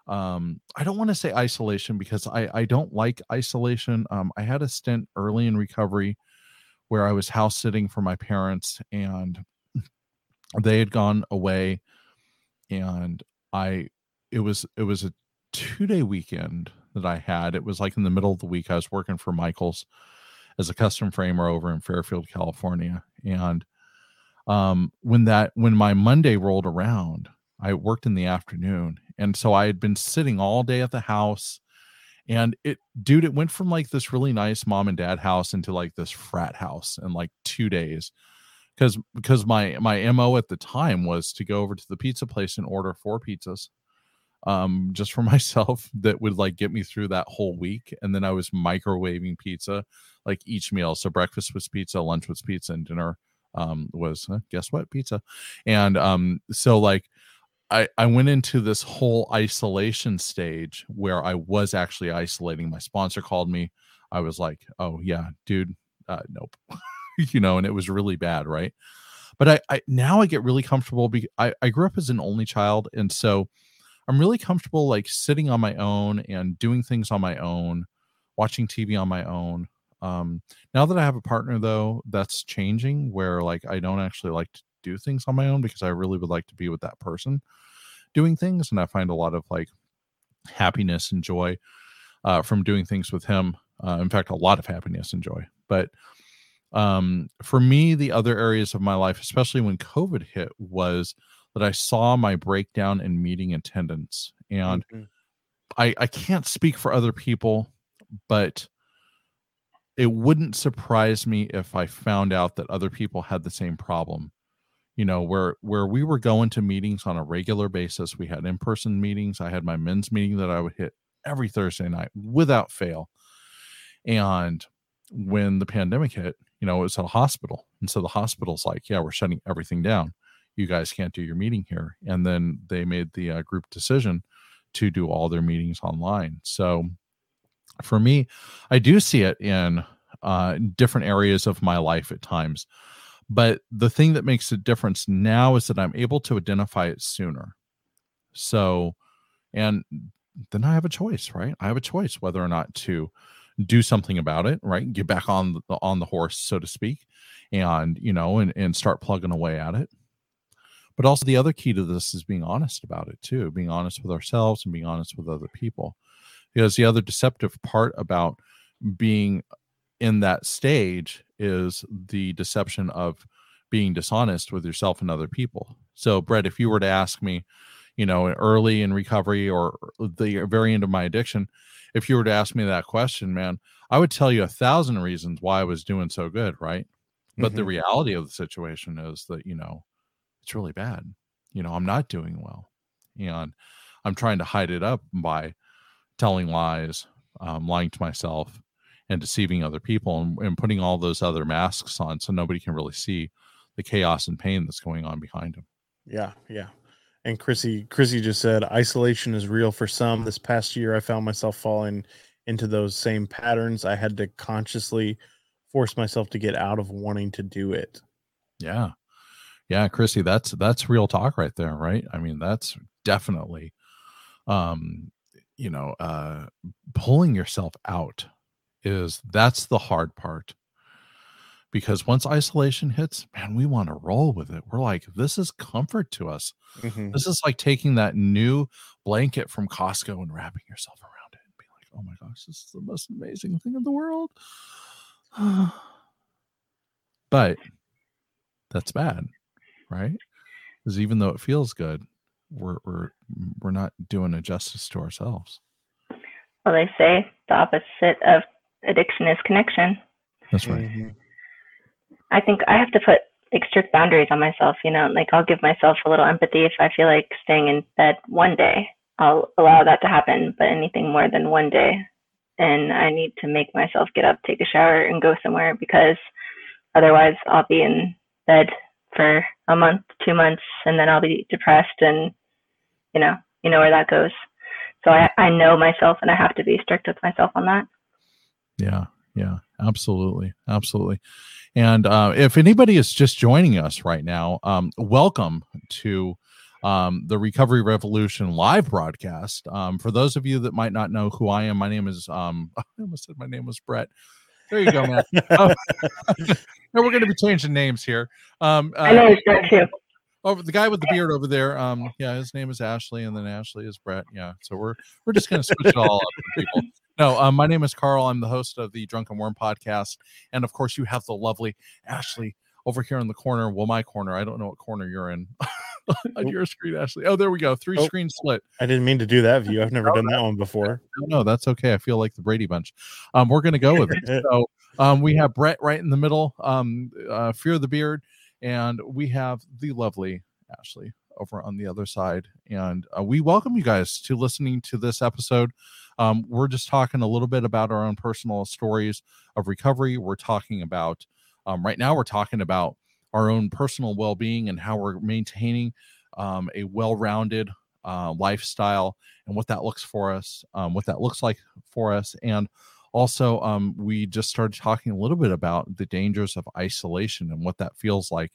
um I don't want to say isolation because I I don't like isolation. Um I had a stint early in recovery where I was house sitting for my parents and they had gone away and I it was it was a 2-day weekend that I had. It was like in the middle of the week I was working for Michaels as a custom framer over in Fairfield, California and um when that when my monday rolled around i worked in the afternoon and so i had been sitting all day at the house and it dude it went from like this really nice mom and dad house into like this frat house in like two days because because my my mo at the time was to go over to the pizza place and order four pizzas um just for myself that would like get me through that whole week and then i was microwaving pizza like each meal. So breakfast was pizza lunch was pizza and dinner um was uh, guess what? Pizza. And um so like i i went into this whole isolation stage where i was actually isolating. My sponsor called me. I was like oh yeah dude uh nope. You know and it was really bad right? But i i now i get really comfortable because i i grew up as an only child and so i'm really comfortable like sitting on my own and doing things on my own watching tv on my own um now that I have a partner though, that's changing where like I don't actually like to do things on my own because I really would like to be with that person doing things and I find a lot of like happiness and joy uh from doing things with him. Uh, in fact, a lot of happiness and joy. But um for me the other areas of my life especially when covid hit was that I saw my breakdown in meeting attendance and Mhm. I I can't speak for other people, but it wouldn't surprise me if I found out that other people had the same problem. You know, where where we were going to meetings on a regular basis, we had in-person meetings. I had my men's meeting that I would hit every Thursday night without fail. And when the pandemic hit, you know, it was at a hospital. And so the hospital's like, yeah, we're shutting everything down. You guys can't do your meeting here. And then they made the uh, group decision to do all their meetings online. So for me, I do see it in uh, different areas of my life at times. But the thing that makes a difference now is that I'm able to identify it sooner. So, and then I have a choice, right? I have a choice whether or not to do something about it, right? Get back on the on the horse, so to speak, and you know, and and start plugging away at it. But also the other key to this is being honest about it too, being honest with ourselves and being honest with other people. Because the other deceptive part about being in that stage is the deception of being dishonest with yourself and other people. So, Brett, if you were to ask me, you know, early in recovery or the very end of my addiction, if you were to ask me that question, man, I would tell you a thousand reasons why I was doing so good, right? But the Mhm. reality of the situation is that, you know, it's really bad. You know, I'm not doing well. And I'm trying to hide it up by telling lies, um, lying to myself, and deceiving other people and, and putting all those other masks on so nobody can really see the chaos and pain that's going on behind them. Yeah, yeah. And Chrissy, Chrissy just said isolation is real for some. This past year, I found myself falling into those same patterns. I had to consciously force myself to get out of wanting to do it. Yeah. Yeah, Chrissy, that's that's real talk right there, right? I mean, that's definitely um, you know, uh pulling yourself out is that's the hard part. Because once isolation hits, man, we want to roll with it. We're like, this is comfort to us. Mhm. This is like taking that new blanket from Costco and wrapping yourself around it and being like, oh my gosh, this is the most amazing thing in the world. but that's bad, right? Because even though it feels good, we're we're we're not doing a justice to ourselves. Well, they say the opposite of addiction is connection. That's right. Mhm. I think I have to put like strict boundaries on myself, you know, like I'll give myself a little empathy if I feel like staying in bed one day. I'll allow that to happen, but anything more than one day. And I need to make myself get up, take a shower, and go somewhere because otherwise I'll be in bed for a month, two months, and then I'll be depressed and you know, you know where that goes. So I, I know myself and I have to be strict with myself on that. Yeah, yeah, absolutely, absolutely. And uh, if anybody is just joining us right now, um, welcome to um, the Recovery Revolution live broadcast. Um, for those of you that might not know who I am, my name is um, I almost said my name was Brett. There you go, man. Oh, and we're going to be changing names here. Um, I know uh, it's that too. Over the guy with the beard over there. Um, yeah, his name is Ashley, and then Ashley is Brett. Yeah, so we're we're just gonna switch it all up for people. No, um, my name is Carl. I'm the host of the Drunken Worm podcast, and of course, you have the lovely Ashley over here in the corner. Well, my corner. I don't know what corner you're in on your screen, Ashley. Oh, there we go. Three Oh. screen split. I didn't mean to do that view. I've never done that one before. No, no, that's okay. I feel like the Brady Bunch. Um, we're gonna go with it. So, um, we have Brett right in the middle. Um, uh, Fear the Beard, and we have the lovely Ashley over on the other side. And uh, we welcome you guys to listening to this episode. Um, we're just talking a little bit about our own personal stories of recovery. We're talking about, um, right now, we're talking about our own personal well being and how we're maintaining um, a well rounded uh, lifestyle and what that looks for us, um, what that looks like for us. And also, um, we just started talking a little bit about the dangers of isolation and what that feels like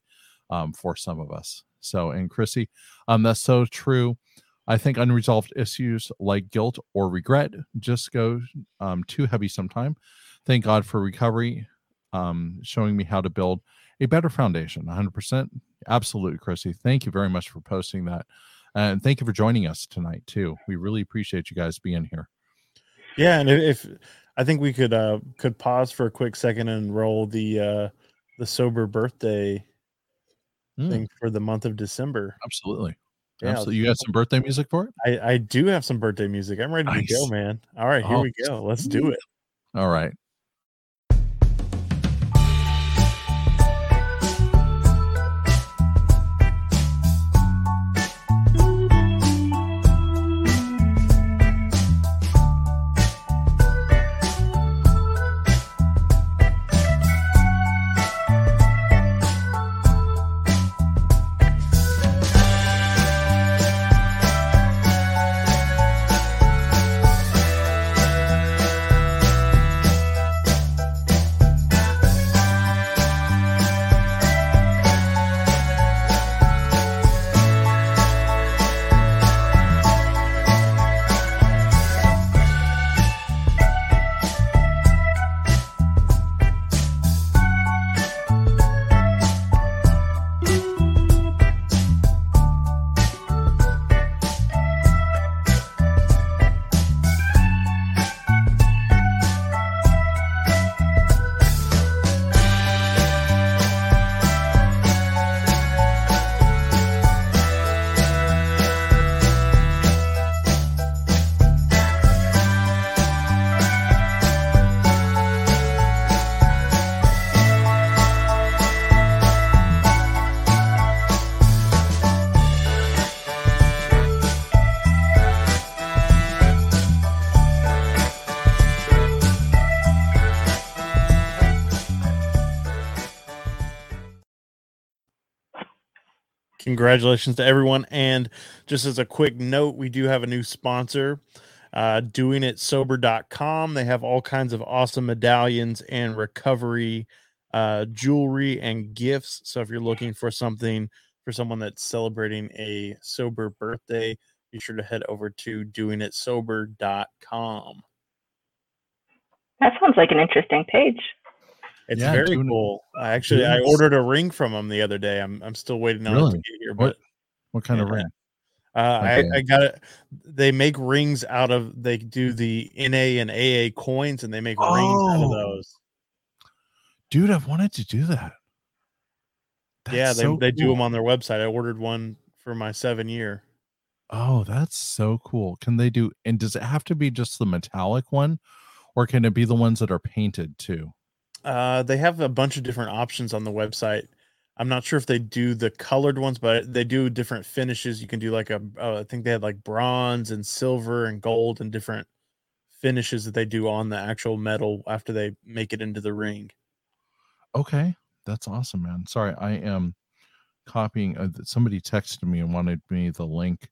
um, for some of us. So, and Chrissy, um, that's so true. I think unresolved issues like guilt or regret just go um, too heavy sometime. Thank God for recovery, um, showing me how to build a better foundation. 100%. Absolutely, Chrissy. Thank you very much for posting that. And thank you for joining us tonight, too. We really appreciate you guys being here. Yeah, and if, if I think we could uh could pause for a quick second and roll the uh the sober birthday Mm, thing for the month of December. absolutely. Yeah, Absolutely. You got some birthday music for it? I, I do have some birthday music. I'm ready to go, man. All right, here Oh, we go. Let's do it. All right. Congratulations to everyone. And just as a quick note, we do have a new sponsor, uh, doingitsober.com. They have all kinds of awesome medallions and recovery uh, jewelry and gifts. So if you're looking for something for someone that's celebrating a sober birthday, be sure to head over to doingitsober.com. That sounds like an interesting page. It's Yeah, very cool. I actually I ordered a ring from them the other day. I'm I'm still waiting on it to get here, What- but What kind of ring? uh, Okay. I, I got it. They make rings out of they do the NA and AA coins and they make rings out of Oh. those. Dude, I've wanted to do that. yeah, they so they do cool. them on their website. I ordered one for my seven year. Oh, that's so cool. Can they do and does it have to be just the metallic one or can it be the ones that are painted too? Uh, they have a bunch of different options on the website. I'm not sure if they do the colored ones, but they do different finishes. You can do like a, uh, I think they had like bronze and silver and gold and different finishes that they do on the actual metal after they make it into the ring. Okay. That's awesome, man. Sorry, I am copying uh, somebody texted me and wanted me the link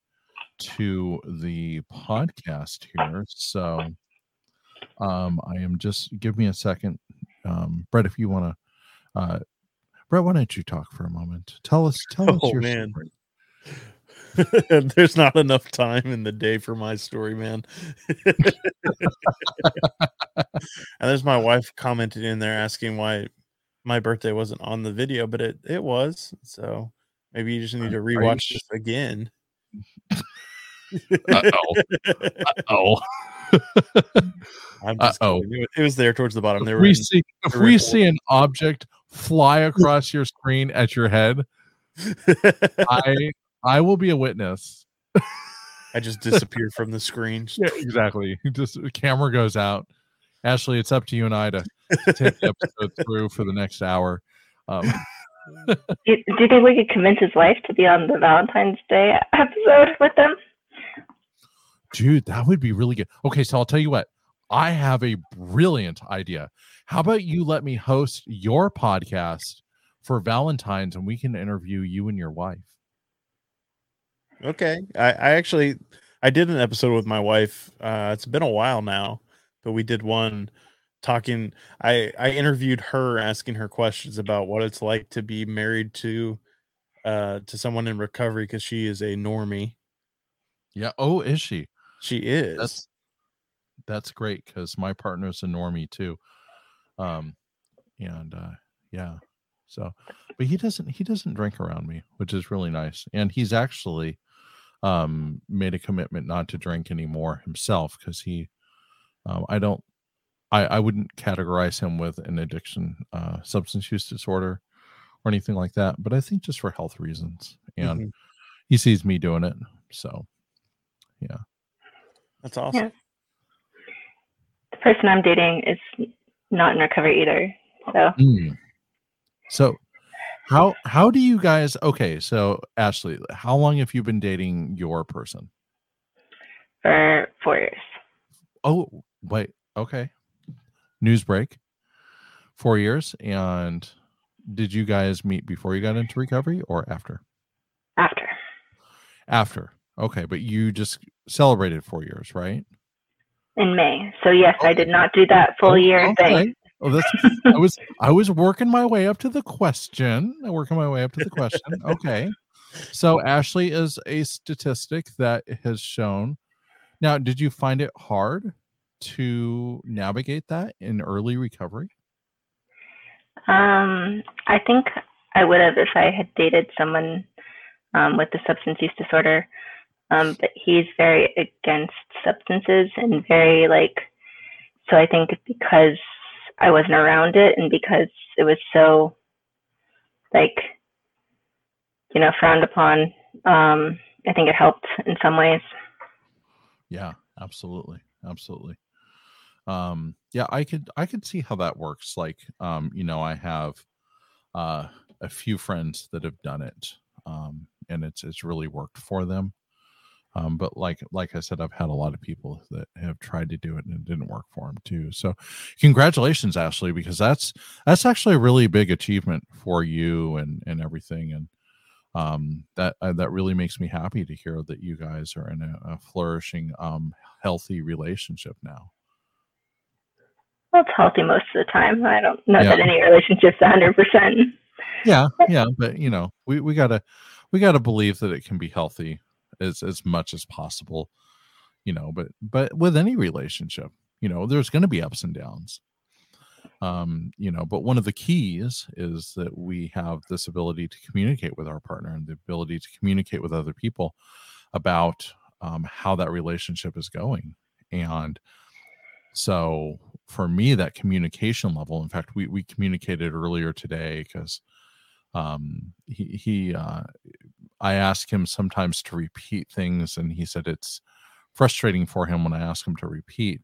to the podcast here. So um I am just give me a second. Um Brett, if you want to uh Brett, why don't you talk for a moment? Tell us tell us Oh, your man. story. There's not enough time in the day for my story, man. and there's my wife commented in there asking why my birthday wasn't on the video, but it it was. So maybe you just need to rewatch this again. Uh-oh. Oh. I'm just Uh-oh. It was- there towards the bottom. if we in- see if we record. see an object fly across your screen at your head, I I will be a witness. I just disappeared from the screen. Yeah, exactly. Just the camera goes out. Ashley, it's up to you and I to take the episode through for the next hour. Um, Do do you think we could convince his wife to be on the Valentine's Day episode with them? Dude, that would be really good. Okay, so I'll tell you what. I have a brilliant idea. How about you let me host your podcast for Valentine's and we can interview you and your wife? Okay. I, I actually I did an episode with my wife. Uh it's been a while now, but we did one talking I I interviewed her asking her questions about what it's like to be married to uh to someone in recovery cuz she is a normie. Yeah. Oh, is she? She is. That's that's great because my partner's a normie too. Um and uh yeah. So but he doesn't he doesn't drink around me, which is really nice. And he's actually um made a commitment not to drink anymore himself because he um I don't I, I wouldn't categorize him with an addiction, uh substance use disorder or anything like that, but I think just for health reasons. And Mhm. he sees me doing it. So That's awesome. Yeah. The person I'm dating is not in recovery either. So Mm. So how how do you guys okay, so Ashley, how long have you been dating your person? for four years. Oh, wait, okay. News break. 4 years and did you guys meet before you got into recovery or after? After. After. Okay, but you just celebrated 4 years, right? In May. So yes, I did not do that full Oh, year thing. okay. Oh, that's I was I was working my way up to the question. Working my way up to the question. Okay. So Ashley is a statistic that has shown. Now, did you find it hard to navigate that in early recovery? Um, I think I would have if I had dated someone um, with a substance use disorder. Um, but he's very against substances and very like. So I think because I wasn't around it and because it was so, like, you know, frowned upon. Um, I think it helped in some ways. Yeah, absolutely. Absolutely. Um yeah, I could I could see how that works like um you know, I have uh a few friends that have done it um and it's it's really worked for them. Um but like like I said I've had a lot of people that have tried to do it and it didn't work for them too. So congratulations Ashley because that's that's actually a really big achievement for you and and everything and um, that uh, that really makes me happy to hear that you guys are in a, a flourishing, um, healthy relationship now. Well, it's healthy most of the time. I don't know Yeah. that any relationship's 100%. Yeah, yeah, but you know, we we gotta we gotta believe that it can be healthy as as much as possible. You know, but but with any relationship, you know, there's going to be ups and downs. Um, you know, but one of the keys is that we have this ability to communicate with our partner and the ability to communicate with other people about um, how that relationship is going. And so for me, that communication level, in fact, we, we communicated earlier today because um, he, he uh, I ask him sometimes to repeat things, and he said it's frustrating for him when I ask him to repeat.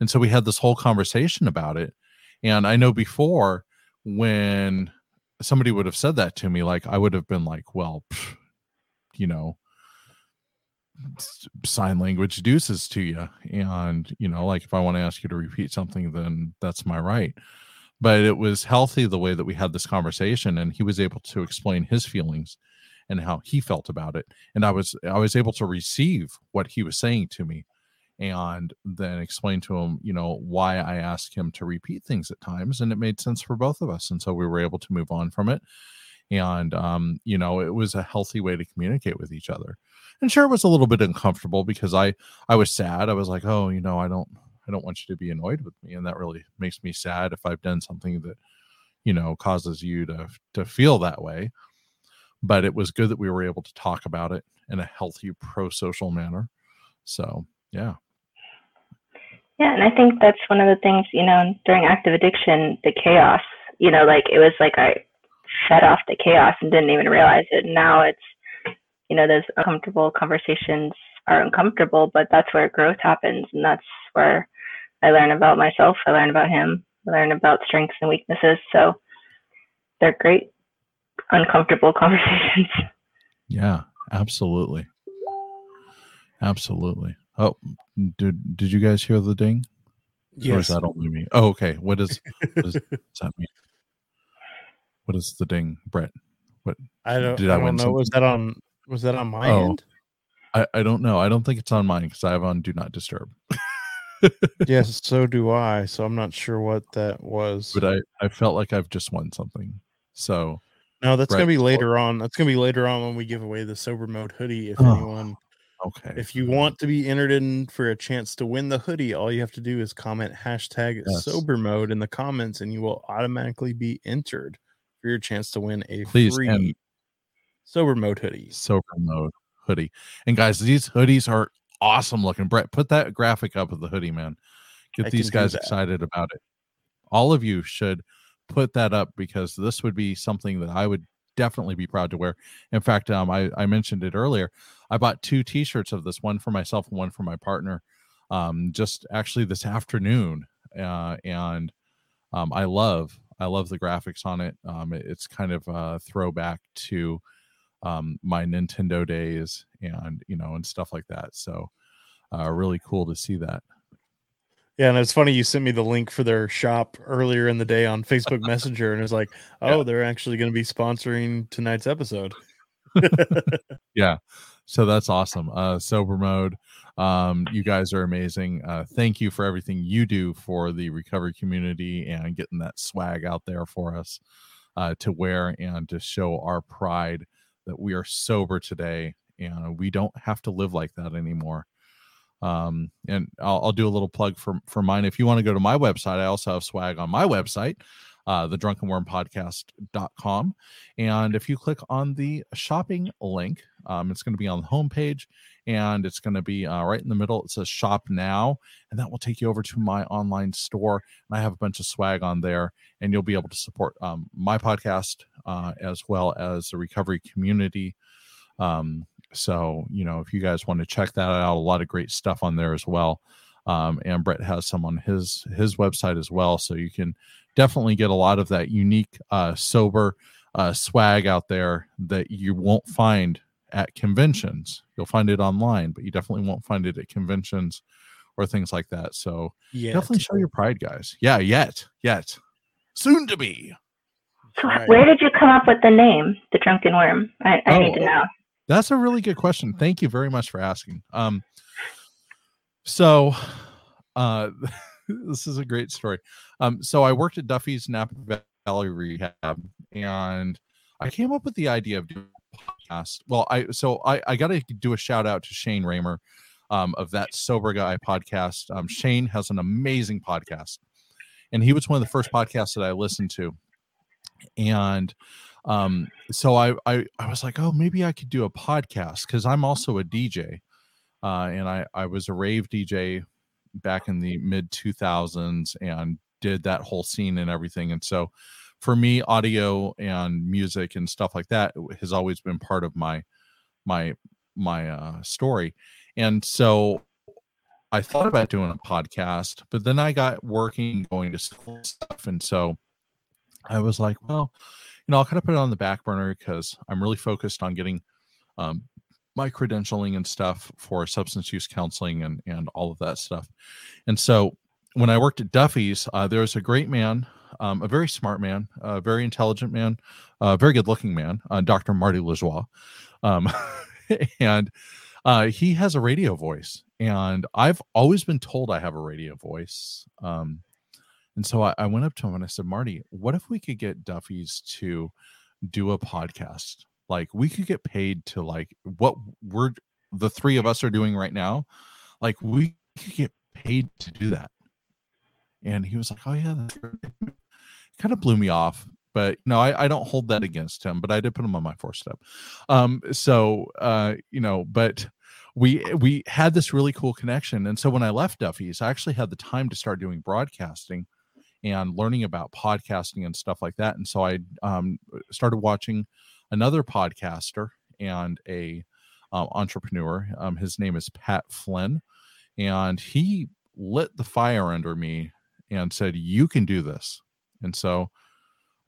And so we had this whole conversation about it. And I know before when somebody would have said that to me, like I would have been like, well, pff, you know, sign language deuces to you. And, you know, like if I want to ask you to repeat something, then that's my right. But it was healthy the way that we had this conversation, and he was able to explain his feelings and how he felt about it. And I was I was able to receive what he was saying to me and then explain to him, you know, why I asked him to repeat things at times. And it made sense for both of us. And so we were able to move on from it. And, um, you know, it was a healthy way to communicate with each other. And sure, it was a little bit uncomfortable because I, I was sad. I was like, oh, you know, I don't, I don't want you to be annoyed with me. And that really makes me sad if I've done something that, you know, causes you to, to feel that way. But it was good that we were able to talk about it in a healthy, pro social manner. So, yeah. Yeah, and I think that's one of the things, you know, during active addiction, the chaos, you know, like it was like I fed off the chaos and didn't even realize it. And now it's, you know, those uncomfortable conversations are uncomfortable, but that's where growth happens. And that's where I learn about myself, I learn about him, I learn about strengths and weaknesses. So they're great, uncomfortable conversations. Yeah, absolutely. Absolutely. Oh, did did you guys hear the ding? Or is Yes. that only me? Oh, okay. What is what is what's that mean? What is the ding, Brett? What I don't, Did I I don't win know. Was that on was that on my Oh. end? I, I don't know. I don't think it's on mine because I have on do not disturb. yes, so do I. So I'm not sure what that was. But I, I felt like I've just won something. So no, that's gonna be later on. That's gonna be later on when we give away the sober mode hoodie. If Oh. anyone okay. If you want to be entered in for a chance to win the hoodie, all you have to do is comment hashtag Yes. sober mode in the comments and you will automatically be entered for your chance to win a Please, free sober mode hoodie. sober mode hoodie. And guys, these hoodies are awesome looking. Brett, put that graphic up of the hoodie, man. Get I these guys excited about it. All of you should put that up because this would be something that I would definitely be proud to wear. In fact, um, I, I mentioned it earlier. I bought two t-shirts of this, one for myself and one for my partner, um, just actually this afternoon. Uh, and um, I love I love the graphics on it. Um, it- it's kind of a throwback to um, my Nintendo days and you know and stuff like that. So uh, really cool to see that. Yeah, and it's funny you sent me the link for their shop earlier in the day on Facebook Messenger, and it's like, oh, Yeah. they're actually going to be sponsoring tonight's episode. yeah so that's awesome uh sober mode um you guys are amazing uh thank you for everything you do for the recovery community and getting that swag out there for us uh to wear and to show our pride that we are sober today and we don't have to live like that anymore um and I'll, I'll do a little plug for for mine if you want to go to my website i also have swag on my website uh the drunken worm podcast.com and if you click on the shopping link, um, it's going to be on the homepage and it's going to be uh, right in the middle. It says shop now, and that will take you over to my online store. And I have a bunch of swag on there, and you'll be able to support um, my podcast uh, as well as the recovery community. Um, so, you know, if you guys want to check that out, a lot of great stuff on there as well. Um, and Brett has some on his his website as well, so you can definitely get a lot of that unique uh, sober uh, swag out there that you won't find at conventions. You'll find it online, but you definitely won't find it at conventions or things like that. So Yeah, definitely show your pride, guys. Yeah, yet, yet, soon to be. So Right. where did you come up with the name, the Drunken Worm? I, I need to Oh, know. That's a really good question. Thank you very much for asking. Um, so, uh, this is a great story. Um, so I worked at Duffy's Napa Valley Rehab, and I came up with the idea of doing a podcast. Well, I so I I got to do a shout out to Shane Ramer, um, of that Sober Guy podcast. Um, Shane has an amazing podcast, and he was one of the first podcasts that I listened to, and um so I, I i was like oh maybe i could do a podcast because i'm also a dj uh and i i was a rave dj back in the mid 2000s and did that whole scene and everything and so for me audio and music and stuff like that has always been part of my my my uh story and so i thought about doing a podcast but then i got working going to school stuff and so i was like well you know, I'll kind of put it on the back burner because I'm really focused on getting um, my credentialing and stuff for substance use counseling and and all of that stuff. And so when I worked at Duffy's, uh, there was a great man, um, a very smart man, a very intelligent man, a very good looking man, uh, Dr. Marty Lajoie. Um, and uh, he has a radio voice. And I've always been told I have a radio voice. Um, and so I, I went up to him and I said, Marty, what if we could get Duffy's to do a podcast? Like we could get paid to like what we're the three of us are doing right now. Like we could get paid to do that. And he was like, Oh yeah, that's great." kind of blew me off. But no, I, I don't hold that against him, but I did put him on my four step. Um, so uh, you know, but we we had this really cool connection. And so when I left Duffy's, I actually had the time to start doing broadcasting and learning about podcasting and stuff like that. And so I um, started watching another podcaster and a um, entrepreneur. Um, his name is Pat Flynn, and he lit the fire under me and said, "You can do this." And so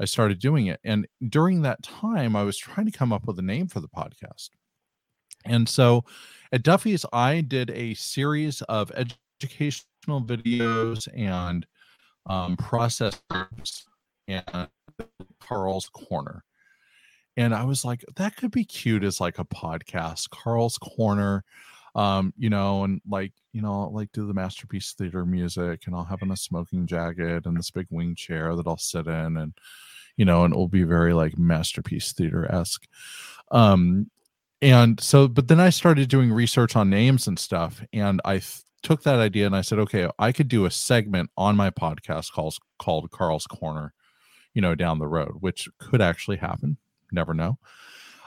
I started doing it. And during that time, I was trying to come up with a name for the podcast. And so at Duffy's, I did a series of educational videos and um, process groups and Carl's Corner. And I was like, that could be cute as like a podcast, Carl's Corner, um, you know, and like, you know, I'll, like do the masterpiece theater music and I'll have on a smoking jacket and this big wing chair that I'll sit in and, you know, and it will be very like masterpiece theater esque. Um, and so, but then I started doing research on names and stuff, and I took that idea and I said, okay, I could do a segment on my podcast called called Carl's Corner, you know, down the road, which could actually happen. Never know.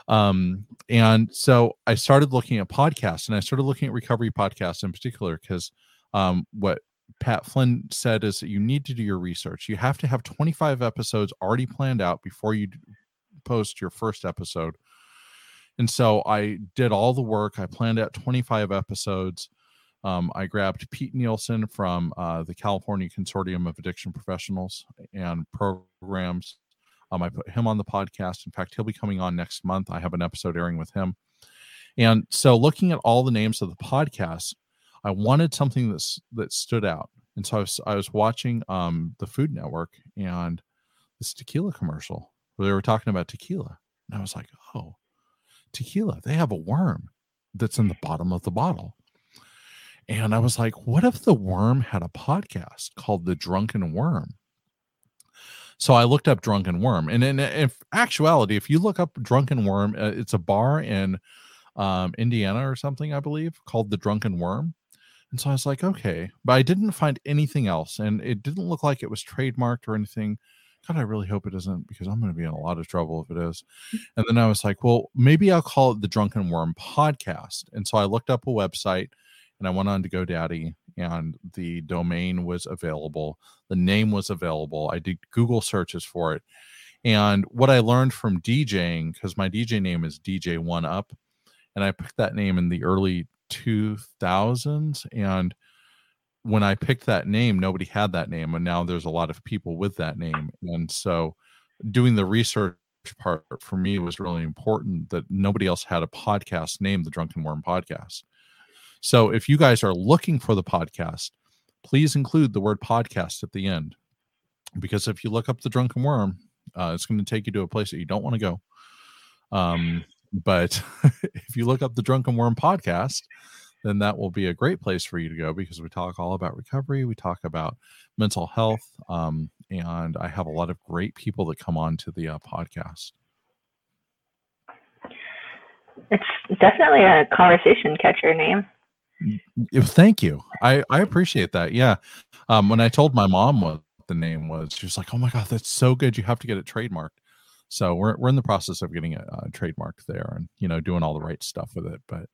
Um, and so I started looking at podcasts and I started looking at recovery podcasts in particular because um, what Pat Flynn said is that you need to do your research. You have to have 25 episodes already planned out before you post your first episode. And so I did all the work. I planned out 25 episodes. Um, I grabbed Pete Nielsen from uh, the California Consortium of Addiction Professionals and Programs. Um, I put him on the podcast. In fact, he'll be coming on next month. I have an episode airing with him. And so, looking at all the names of the podcasts, I wanted something that's that stood out. And so I was I was watching um, the Food Network and this tequila commercial where they were talking about tequila, and I was like, oh, tequila. They have a worm that's in the bottom of the bottle. And I was like, what if the worm had a podcast called The Drunken Worm? So I looked up Drunken Worm. And in, in actuality, if you look up Drunken Worm, uh, it's a bar in um, Indiana or something, I believe, called The Drunken Worm. And so I was like, okay. But I didn't find anything else. And it didn't look like it was trademarked or anything. God, I really hope it isn't because I'm going to be in a lot of trouble if it is. And then I was like, well, maybe I'll call it the Drunken Worm Podcast. And so I looked up a website and I went on to GoDaddy and the domain was available. The name was available. I did Google searches for it. And what I learned from DJing, because my DJ name is DJ One Up, and I picked that name in the early 2000s. And when I picked that name, nobody had that name, and now there's a lot of people with that name. And so, doing the research part for me was really important that nobody else had a podcast named the Drunken Worm Podcast. So, if you guys are looking for the podcast, please include the word podcast at the end, because if you look up the Drunken Worm, Uh, it's going to take you to a place that you don't want to go. Um, but if you look up the Drunken Worm podcast, then that will be a great place for you to go because we talk all about recovery. We talk about mental health. Um, and I have a lot of great people that come on to the uh, podcast. It's definitely a conversation catcher name. Thank you. I, I appreciate that. Yeah. Um, when I told my mom what the name was, she was like, "Oh my god, that's so good! You have to get it trademarked." So we're we're in the process of getting it uh, trademarked there, and you know, doing all the right stuff with it. But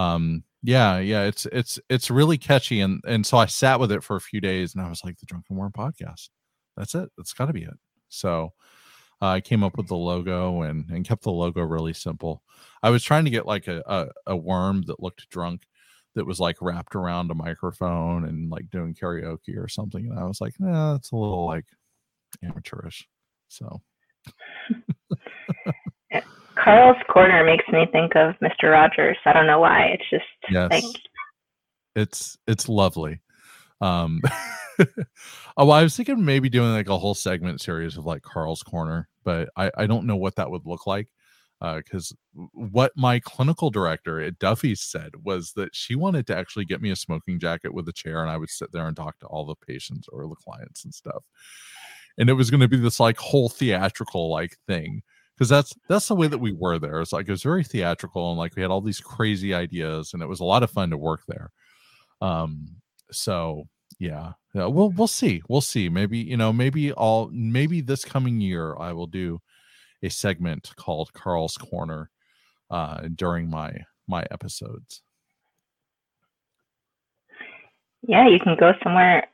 um, yeah, yeah, it's it's it's really catchy, and and so I sat with it for a few days, and I was like, "The Drunken Worm podcast. That's it. That's got to be it." So uh, I came up with the logo and and kept the logo really simple. I was trying to get like a a, a worm that looked drunk that was like wrapped around a microphone and like doing karaoke or something. And I was like, nah, that's a little like amateurish. So Carl's Corner makes me think of Mr. Rogers. I don't know why. It's just yes, like it's it's lovely. Um oh, I was thinking maybe doing like a whole segment series of like Carl's Corner, but I, I don't know what that would look like. Because what my clinical director at Duffy's said was that she wanted to actually get me a smoking jacket with a chair, and I would sit there and talk to all the patients or the clients and stuff. And it was going to be this like whole theatrical like thing because that's that's the way that we were there. It's like it was very theatrical and like we had all these crazy ideas, and it was a lot of fun to work there. Um, so yeah, yeah, we'll we'll see, we'll see. Maybe you know, maybe all maybe this coming year I will do a segment called Carl's Corner uh, during my my episodes. yeah, you can go somewhere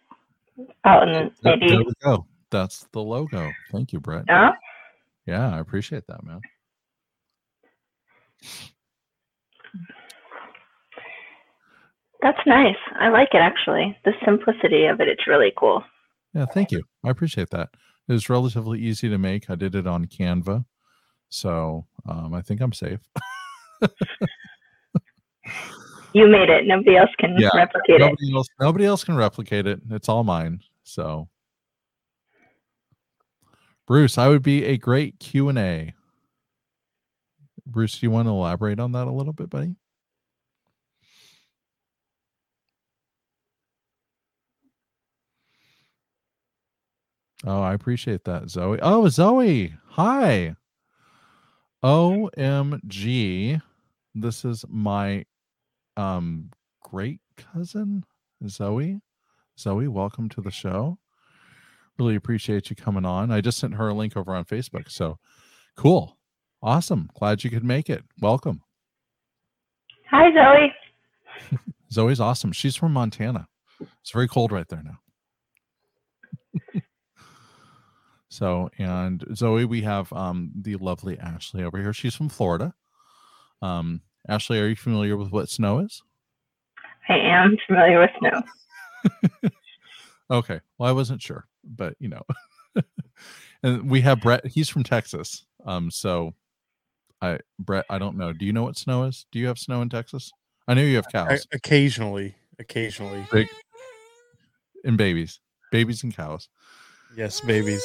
out and There- maybe there we go. That's the logo. Thank you, Brett. no. Yeah, I appreciate that, man. That's nice. I like it actually. The simplicity of it, it's really cool. Yeah, thank you. I appreciate that. It was relatively easy to make. I did it on Canva, so um, I think I'm safe. You made it. Nobody else can Yeah, replicate it. nobody else, nobody else can replicate it. It's all mine. So, Bruce, I would be a great Q and A. Bruce, do you want to elaborate on that a little bit, buddy? Oh, I appreciate that, Zoe. Oh, Zoe. Hi. OMG. This is my um great cousin, Zoe. Zoe, welcome to the show. Really appreciate you coming on. I just sent her a link over on Facebook. So cool. Awesome. Glad you could make it. Welcome. Hi, Zoe. Zoe's awesome. She's from Montana. It's very cold right there now. so, and Zoe, we have um the lovely Ashley over here. She's from Florida. Um, Ashley, are you familiar with what snow is? I am familiar with snow. Okay. Well, I wasn't sure, but you know. and we have Brett. He's from Texas. Um, so I Brett, I don't know. Do you know what snow is? Do you have snow in Texas? I know you have I- cows occasionally, occasionally, Big, and babies, babies and cows. yes, babies.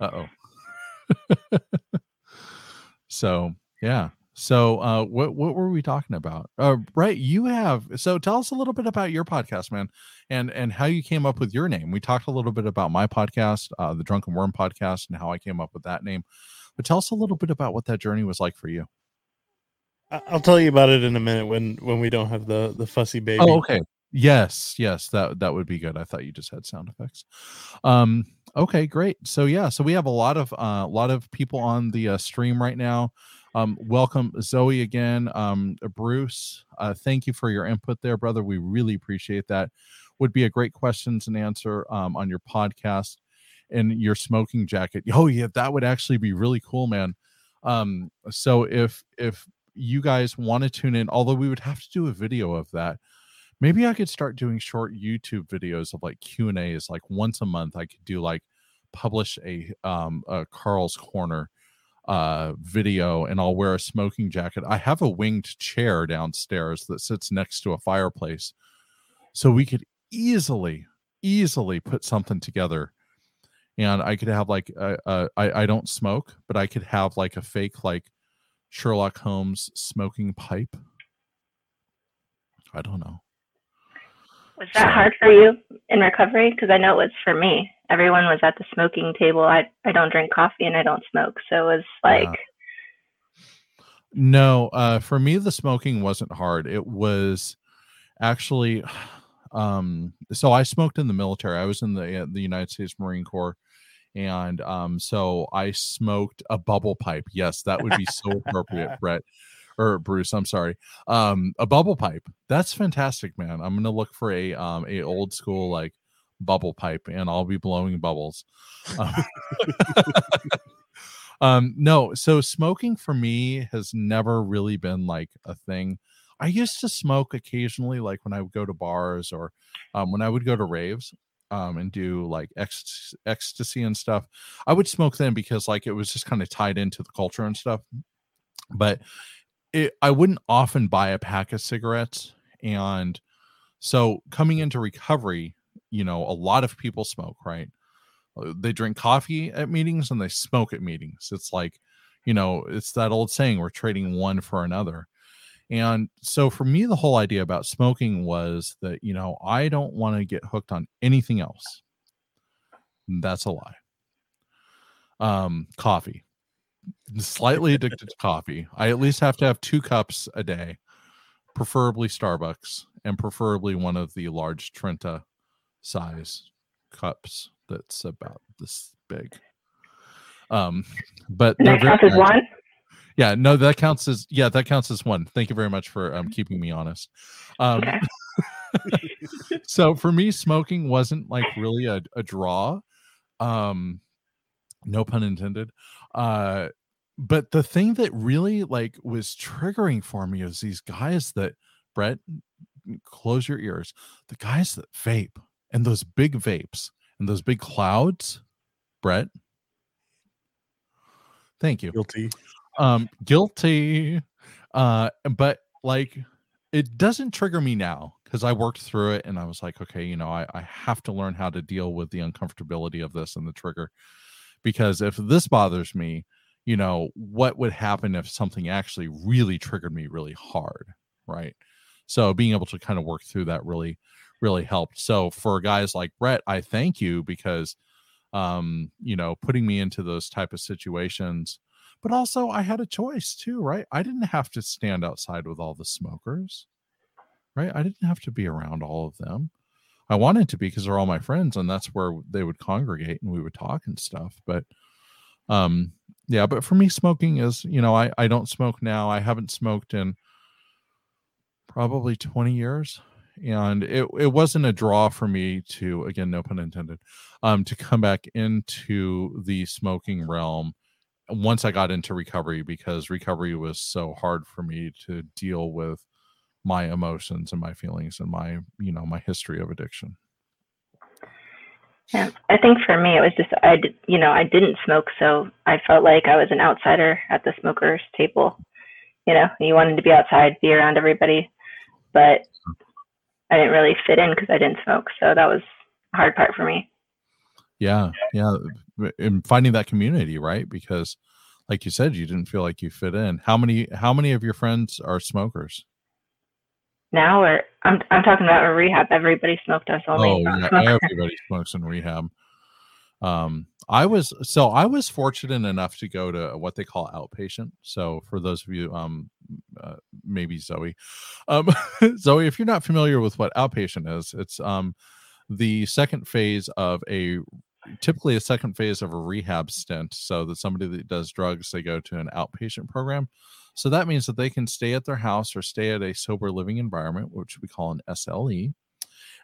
Uh oh. so yeah. So uh what what were we talking about? Uh right, you have so tell us a little bit about your podcast, man, and and how you came up with your name. We talked a little bit about my podcast, uh the Drunken Worm podcast, and how I came up with that name. But tell us a little bit about what that journey was like for you. I'll tell you about it in a minute when when we don't have the the fussy baby. Oh, okay. Yes, yes, that that would be good. I thought you just had sound effects. Um, okay, great. So yeah, so we have a lot of uh, a lot of people on the uh, stream right now. Um, welcome Zoe again. Um, Bruce, uh, thank you for your input there, brother. We really appreciate that. Would be a great questions and answer um, on your podcast and your smoking jacket. Oh yeah, that would actually be really cool, man. Um, so if if you guys want to tune in, although we would have to do a video of that maybe i could start doing short youtube videos of like q and a's like once a month i could do like publish a um a carl's corner uh video and i'll wear a smoking jacket i have a winged chair downstairs that sits next to a fireplace so we could easily easily put something together and I could have like I don't smoke, but I could have like a fake like Sherlock Holmes smoking pipe. I don't know. Was that hard for you in recovery? Because I know it was for me. Everyone was at the smoking table. I I don't drink coffee and I don't smoke, so it was like. Yeah. No, uh, for me, the smoking wasn't hard. It was actually, um, so I smoked in the military. I was in the uh, the United States Marine Corps, and um, so I smoked a bubble pipe. Yes, that would be so appropriate, Brett or Bruce. I'm sorry. Um, a bubble pipe. That's fantastic, man. I'm gonna look for a um a old school like bubble pipe, and I'll be blowing bubbles. Um, um no so smoking for me has never really been like a thing i used to smoke occasionally like when i would go to bars or um, when i would go to raves um, and do like ec- ecstasy and stuff i would smoke then because like it was just kind of tied into the culture and stuff but it, i wouldn't often buy a pack of cigarettes and so coming into recovery you know a lot of people smoke right uh, they drink coffee at meetings and they smoke at meetings. It's like, you know, it's that old saying we're trading one for another. And so for me, the whole idea about smoking was that, you know, I don't want to get hooked on anything else. That's a lie. Um, coffee. Slightly addicted to coffee. I at least have to have two cups a day, preferably Starbucks, and preferably one of the large Trenta size cups that's about this big. Um, but that counts as one. Yeah, no, that counts as yeah, that counts as one. Thank you very much for um keeping me honest. Um Okay. so for me, smoking wasn't like really a, a draw. Um no pun intended. Uh but the thing that really like was triggering for me is these guys that Brett close your ears. The guys that vape and those big vapes and those big clouds, Brett. Thank you Guilty. um guilty uh but like it doesn't trigger me now because i worked through it and i was like okay you know I, I have to learn how to deal with the uncomfortability of this and the trigger because if this bothers me you know what would happen if something actually really triggered me really hard right so being able to kind of work through that really really helped so for guys like brett i thank you because um you know putting me into those type of situations but also I had a choice too, right? I didn't have to stand outside with all the smokers, right? I didn't have to be around all of them. I wanted to be because they're all my friends, and that's where they would congregate and we would talk and stuff. But um, yeah, but for me, smoking is, you know, I I don't smoke now. I haven't smoked in probably 20 years. And it, it wasn't a draw for me to, again, no pun intended, um, to come back into the smoking realm once I got into recovery because recovery was so hard for me to deal with my emotions and my feelings and my you know my history of addiction. Yeah, I think for me it was just I you know I didn't smoke, so I felt like I was an outsider at the smokers table. You know, you wanted to be outside, be around everybody, but I didn't really fit in because I didn't smoke. So that was a hard part for me. Yeah, yeah, and finding that community, right? Because like you said, you didn't feel like you fit in. How many how many of your friends are smokers? Now, or I'm I'm talking about a rehab. Everybody smoked us only. Oh, yeah, smokers. everybody smokes in rehab. Um, I was so I was fortunate enough to go to what they call outpatient. So for those of you, um, uh, maybe Zoe, um, Zoe, if you're not familiar with what outpatient is, it's um the second phase of a typically a second phase of a rehab stint. So that somebody that does drugs, they go to an outpatient program. So that means that they can stay at their house or stay at a sober living environment, which we call an SLE,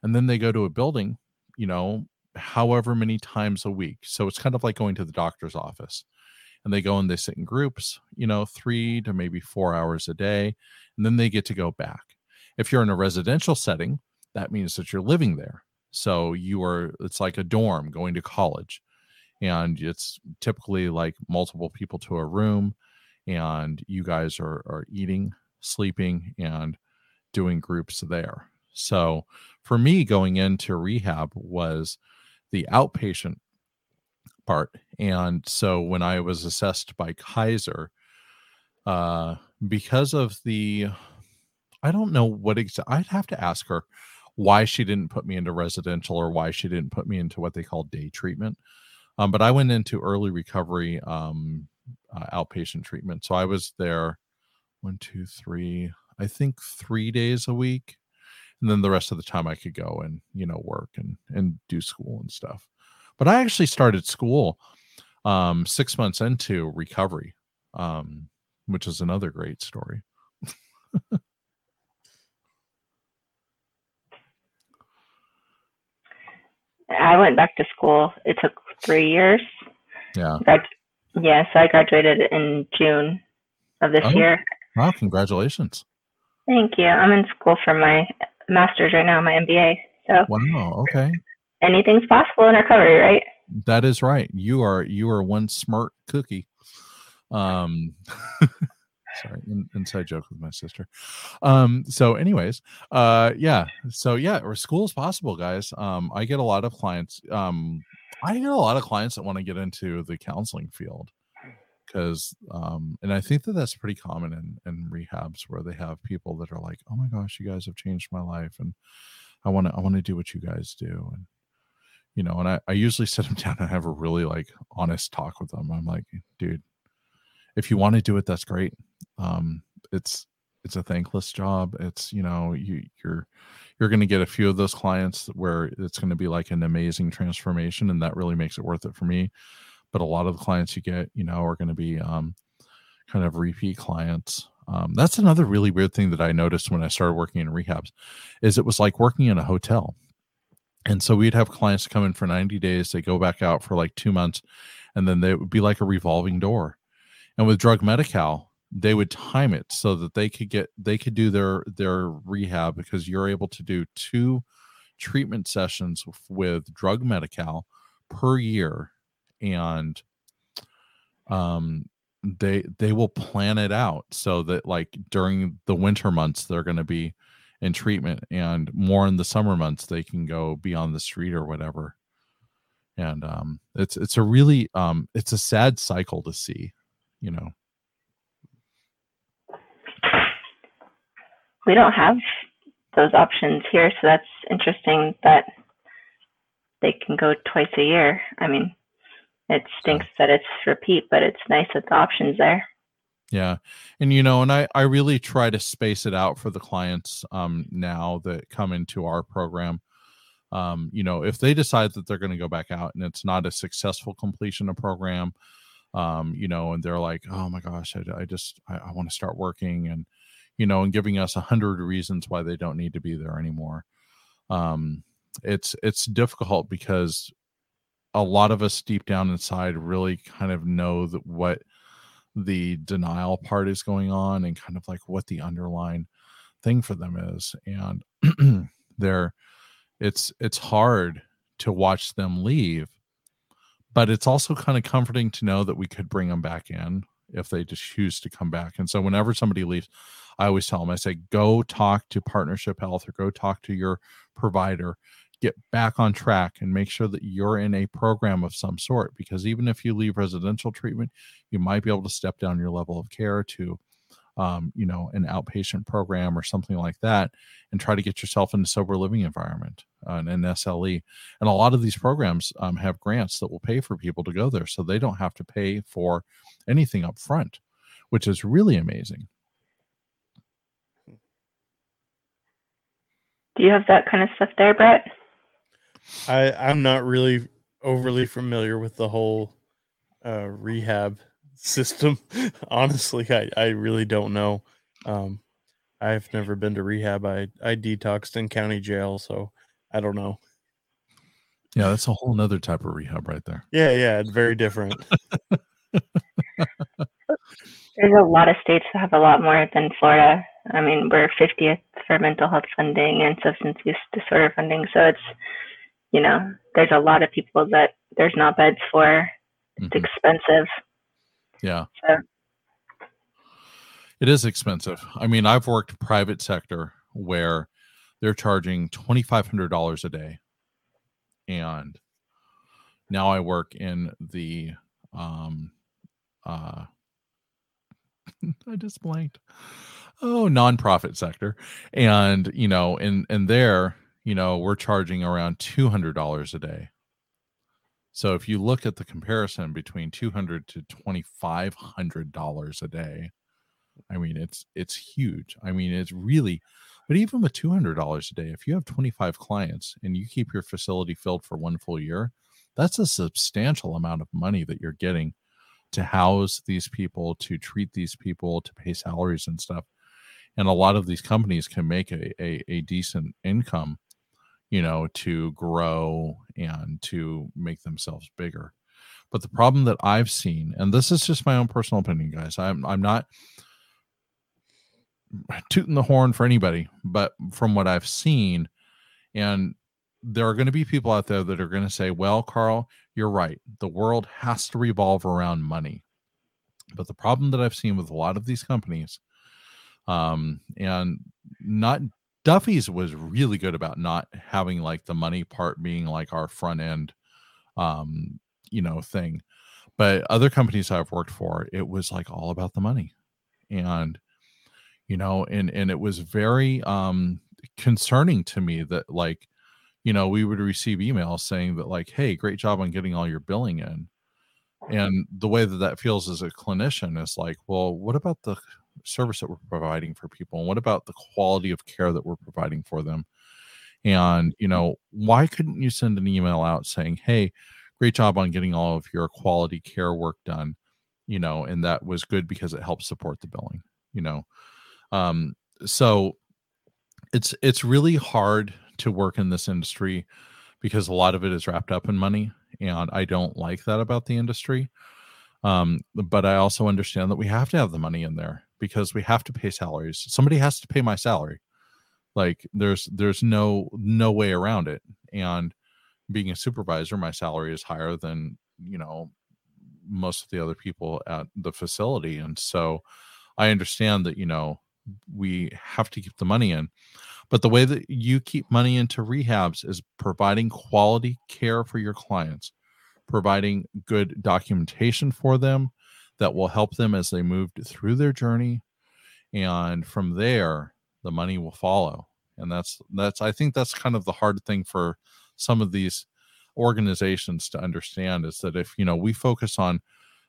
and then they go to a building, you know, however many times a week. So it's kind of like going to the doctor's office. And they go and they sit in groups, you know, three to maybe four hours a day, and then they get to go back. If you're in a residential setting, that means that you're living there. So you are, it's like a dorm going to college. And it's typically like multiple people to a room, and you guys are, are eating, sleeping, and doing groups there. So for me, going into rehab was the outpatient part. And so when I was assessed by Kaiser, uh, because of the, I don't know what exactly, I'd have to ask her why she didn't put me into residential or why she didn't put me into what they call day treatment. Um, but I went into early recovery um, uh, outpatient treatment. So I was there one, two, three, I think three days a week. And then the rest of the time I could go and, you know, work and, and do school and stuff. But I actually started school um, six months into recovery, um, which is another great story. I went back to school. It took three years. Yeah. Grad- yeah, so I graduated in June of this Oh. year. Wow. Congratulations. Thank you. I'm in school for my master's right now, my MBA. So Wow. Okay. anything's possible in recovery, right? That is right. You are you are one smart cookie. Um sorry, in, inside joke with my sister. Um so anyways, uh yeah. So yeah, or school is possible, guys. Um I get a lot of clients um I get a lot of clients that want to get into the counseling field because um and I think that that's pretty common in in rehabs where they have people that are like, "Oh my gosh, you guys have changed my life and I want to I want to do what you guys do." And you know, and I, I usually sit them down and have a really like honest talk with them. I'm like, dude, if you want to do it, that's great. Um, it's it's a thankless job. It's you know, you you're you're going to get a few of those clients where it's going to be like an amazing transformation, and that really makes it worth it for me. But a lot of the clients you get, you know, are going to be um, kind of repeat clients. Um, that's another really weird thing that I noticed when I started working in rehabs, is it was like working in a hotel and so we'd have clients come in for 90 days they go back out for like two months and then they would be like a revolving door and with Drug Medi-Cal they would time it so that they could get they could do their their rehab because you're able to do two treatment sessions with, Drug Medi-Cal per year and um they they will plan it out so that like during the winter months they're going to be in treatment and more in the summer months they can go be on the street or whatever. And um it's it's a really um it's a sad cycle to see you know We don't have those options here, so that's interesting that they can go twice a year. I mean, it stinks that it's repeat, but it's nice that the option's there. yeah and you know and i i really try to space it out for the clients um now that come into our program um you know if they decide that they're going to go back out and it's not a successful completion of program um you know and they're like oh my gosh i, I just i, I want to start working and you know and giving us a hundred reasons why they don't need to be there anymore. Um it's it's difficult because a lot of us deep down inside really kind of know that what the denial part is going on and kind of like what the underlying thing for them is. And they're it's it's hard to watch them leave but it's also kind of comforting to know that we could bring them back in if they just choose to come back. And so whenever somebody leaves i always tell them i say go talk to partnership health or go talk to your provider get back on track and make sure that you're in a program of some sort because even if you leave residential treatment you might be able to step down your level of care to um, you know an outpatient program or something like that and try to get yourself in a sober living environment uh, an SLE. And a lot of these programs um, have grants that will pay for people to go there, so they don't have to pay for anything up front, which is really amazing. Do you have that kind of stuff there, Brett? I I'm not really overly familiar with the whole uh, rehab system. Honestly, I I really don't know. Um, I've never been to rehab. I I detoxed in county jail, so I don't know. Yeah, that's a whole nother type of rehab right there. Yeah, yeah, it's very different. There's a lot of states that have a lot more than Florida. I mean, we're 50th for mental health funding and substance use disorder funding. So it's, you know, there's a lot of people that there's not beds for. It's Mhm. expensive. Yeah. So It is expensive. I mean, I've worked private sector where they're charging twenty five hundred dollars a day, and now I work in the um uh I just blanked. Oh, nonprofit sector. And, you know, in in there, you know, we're charging around $200 a day. So if you look at the comparison between 200 to $2500 a day, I mean, it's it's huge. I mean, it's really but even with $200 a day, if you have 25 clients and you keep your facility filled for one full year, that's a substantial amount of money that you're getting to house these people, to treat these people, to pay salaries and stuff. And a lot of these companies can make a, a, a decent income, you know, to grow and to make themselves bigger. But the problem that I've seen, and this is just my own personal opinion, guys, I'm I'm not tooting the horn for anybody, but from what I've seen, and there are going to be people out there that are going to say, well, Carl, you're right. The world has to revolve around money. But the problem that I've seen with a lot of these companies, um, and not Duffy's was really good about not having like the money part being like our front end, um, you know, thing. But other companies I've worked for, it was like all about the money. And you know and and it was very um concerning to me that like you know we would receive emails saying that like hey great job on getting all your billing in and the way that that feels as a clinician is like well what about the service that we're providing for people and what about the quality of care that we're providing for them? And you know why couldn't you send an email out saying hey great job on getting all of your quality care work done you know and that was good because it helps support the billing you know? Um, so it's it's really hard to work in this industry because a lot of it is wrapped up in money, and I don't like that about the industry. Um, but I also understand that we have to have the money in there because we have to pay salaries. Somebody has to pay my salary. Like there's there's no no way around it. And being a supervisor, my salary is higher than you know most of the other people at the facility, and so I understand that you know we have to keep the money in. But the way that you keep money into rehabs is providing quality care for your clients, providing good documentation for them that will help them as they move through their journey. And from there, the money will follow. And that's that's I think that's kind of the hard thing for some of these organizations to understand is that if you know we focus on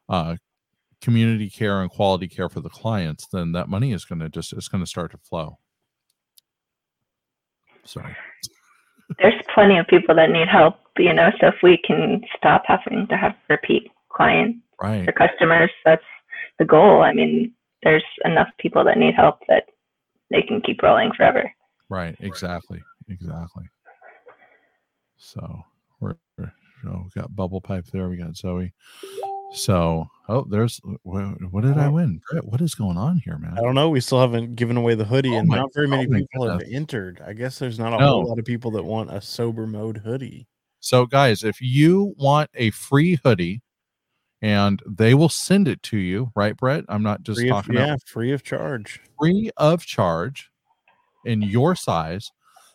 uh, community care and quality care for the clients, then that money is going to just it's going to start to flow. Sorry. There's plenty of people that need help, you know. So if we can stop having to have repeat clients right. or customers, that's the goal. I mean, there's enough people that need help that they can keep rolling forever. Right. Exactly. Exactly. So we're, we're oh, we got bubble pipe there. We got Zoe. So, oh, there's what did I win? What is going on here, man? I don't know. We still haven't given away the hoodie, Oh and not very many oh my people have entered. I guess there's not a No. whole lot of people that want a sober mode hoodie. So, guys, if you want a free hoodie, and they will send it to you, right, Brett? I'm not just Free of, talking yeah, about free of charge. free of charge in your size.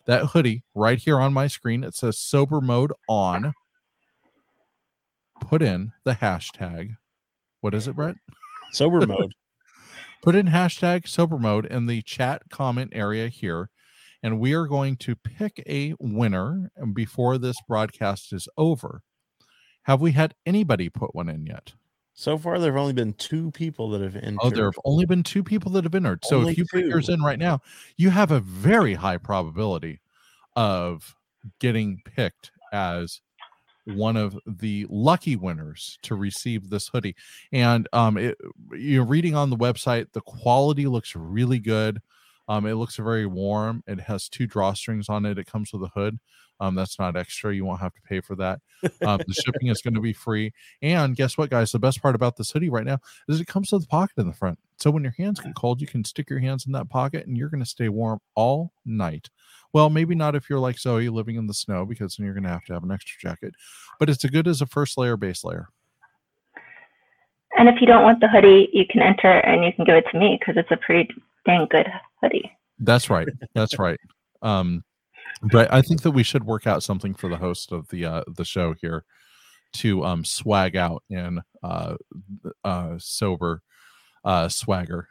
That hoodie right here on my screen, it says sober mode on. Put in the hashtag. What is it, Brett? Sober mode. put in hashtag sober mode in the chat comment area here and we are going to pick a winner before this broadcast is over have we had anybody put one in yet? So far, there have only been two people that have entered. oh there have only been two people that have entered. So Only if you put yours in right now you have a very high probability of getting picked as one of the lucky winners to receive this hoodie. And um it, you're reading on the website the quality looks really good. Um it looks very warm. It has two drawstrings on it. It comes with a hood um that's not extra you won't have to pay for that um, the shipping is going to be free and guess what guys the best part about this hoodie right now is it comes with a pocket in the front so when your hands get cold you can stick your hands in that pocket and you're going to stay warm all night well maybe not if you're like zoe living in the snow because then you're going to have to have an extra jacket but it's as good as a first layer base layer And if you don't want the hoodie, you can enter and you can give it to me because it's a pretty dang good hoodie. That's right. That's right. Um, but I think that we should work out something for the host of the uh, the show here to um swag out in uh uh sober uh swagger.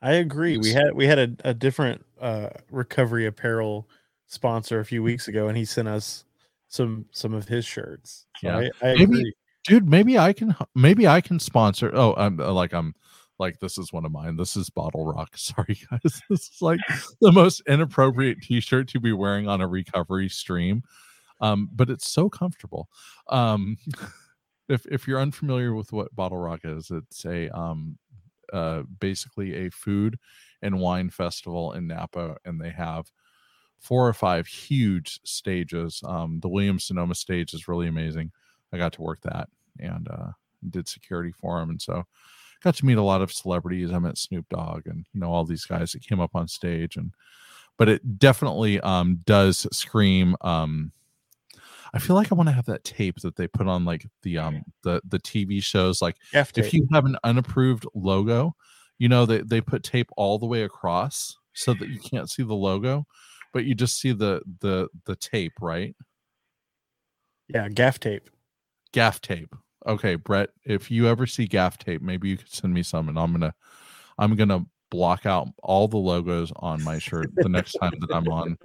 I agree. We had we had a, a different uh recovery apparel sponsor a few weeks ago, and he sent us some some of his shirts. So Yeah. I, I Maybe- agree. dude maybe i can maybe i can sponsor oh i'm uh, like i'm like this is one of mine this is BottleRock sorry guys this is like the most inappropriate t-shirt to be wearing on a recovery stream um but it's so comfortable um if if you're unfamiliar with what BottleRock is it's a um uh basically a food and wine festival in napa and they have four or five huge stages um the williams sonoma stage is really amazing I got to work that and uh, did security for him, and so got to meet a lot of celebrities. I met Snoop Dogg and you know all these guys that came up on stage, and but it definitely um, does scream. Um, I feel like I want to have that tape that they put on like the um the the TV shows. Like Gaff if you have an unapproved logo, you know they they put tape all the way across so that you can't see the logo, but you just see the the the tape, right? yeah, gaff tape. gaff tape. Okay, Brett, if you ever see gaff tape, maybe you could send me some and I'm gonna I'm gonna block out all the logos on my shirt the next time that I'm on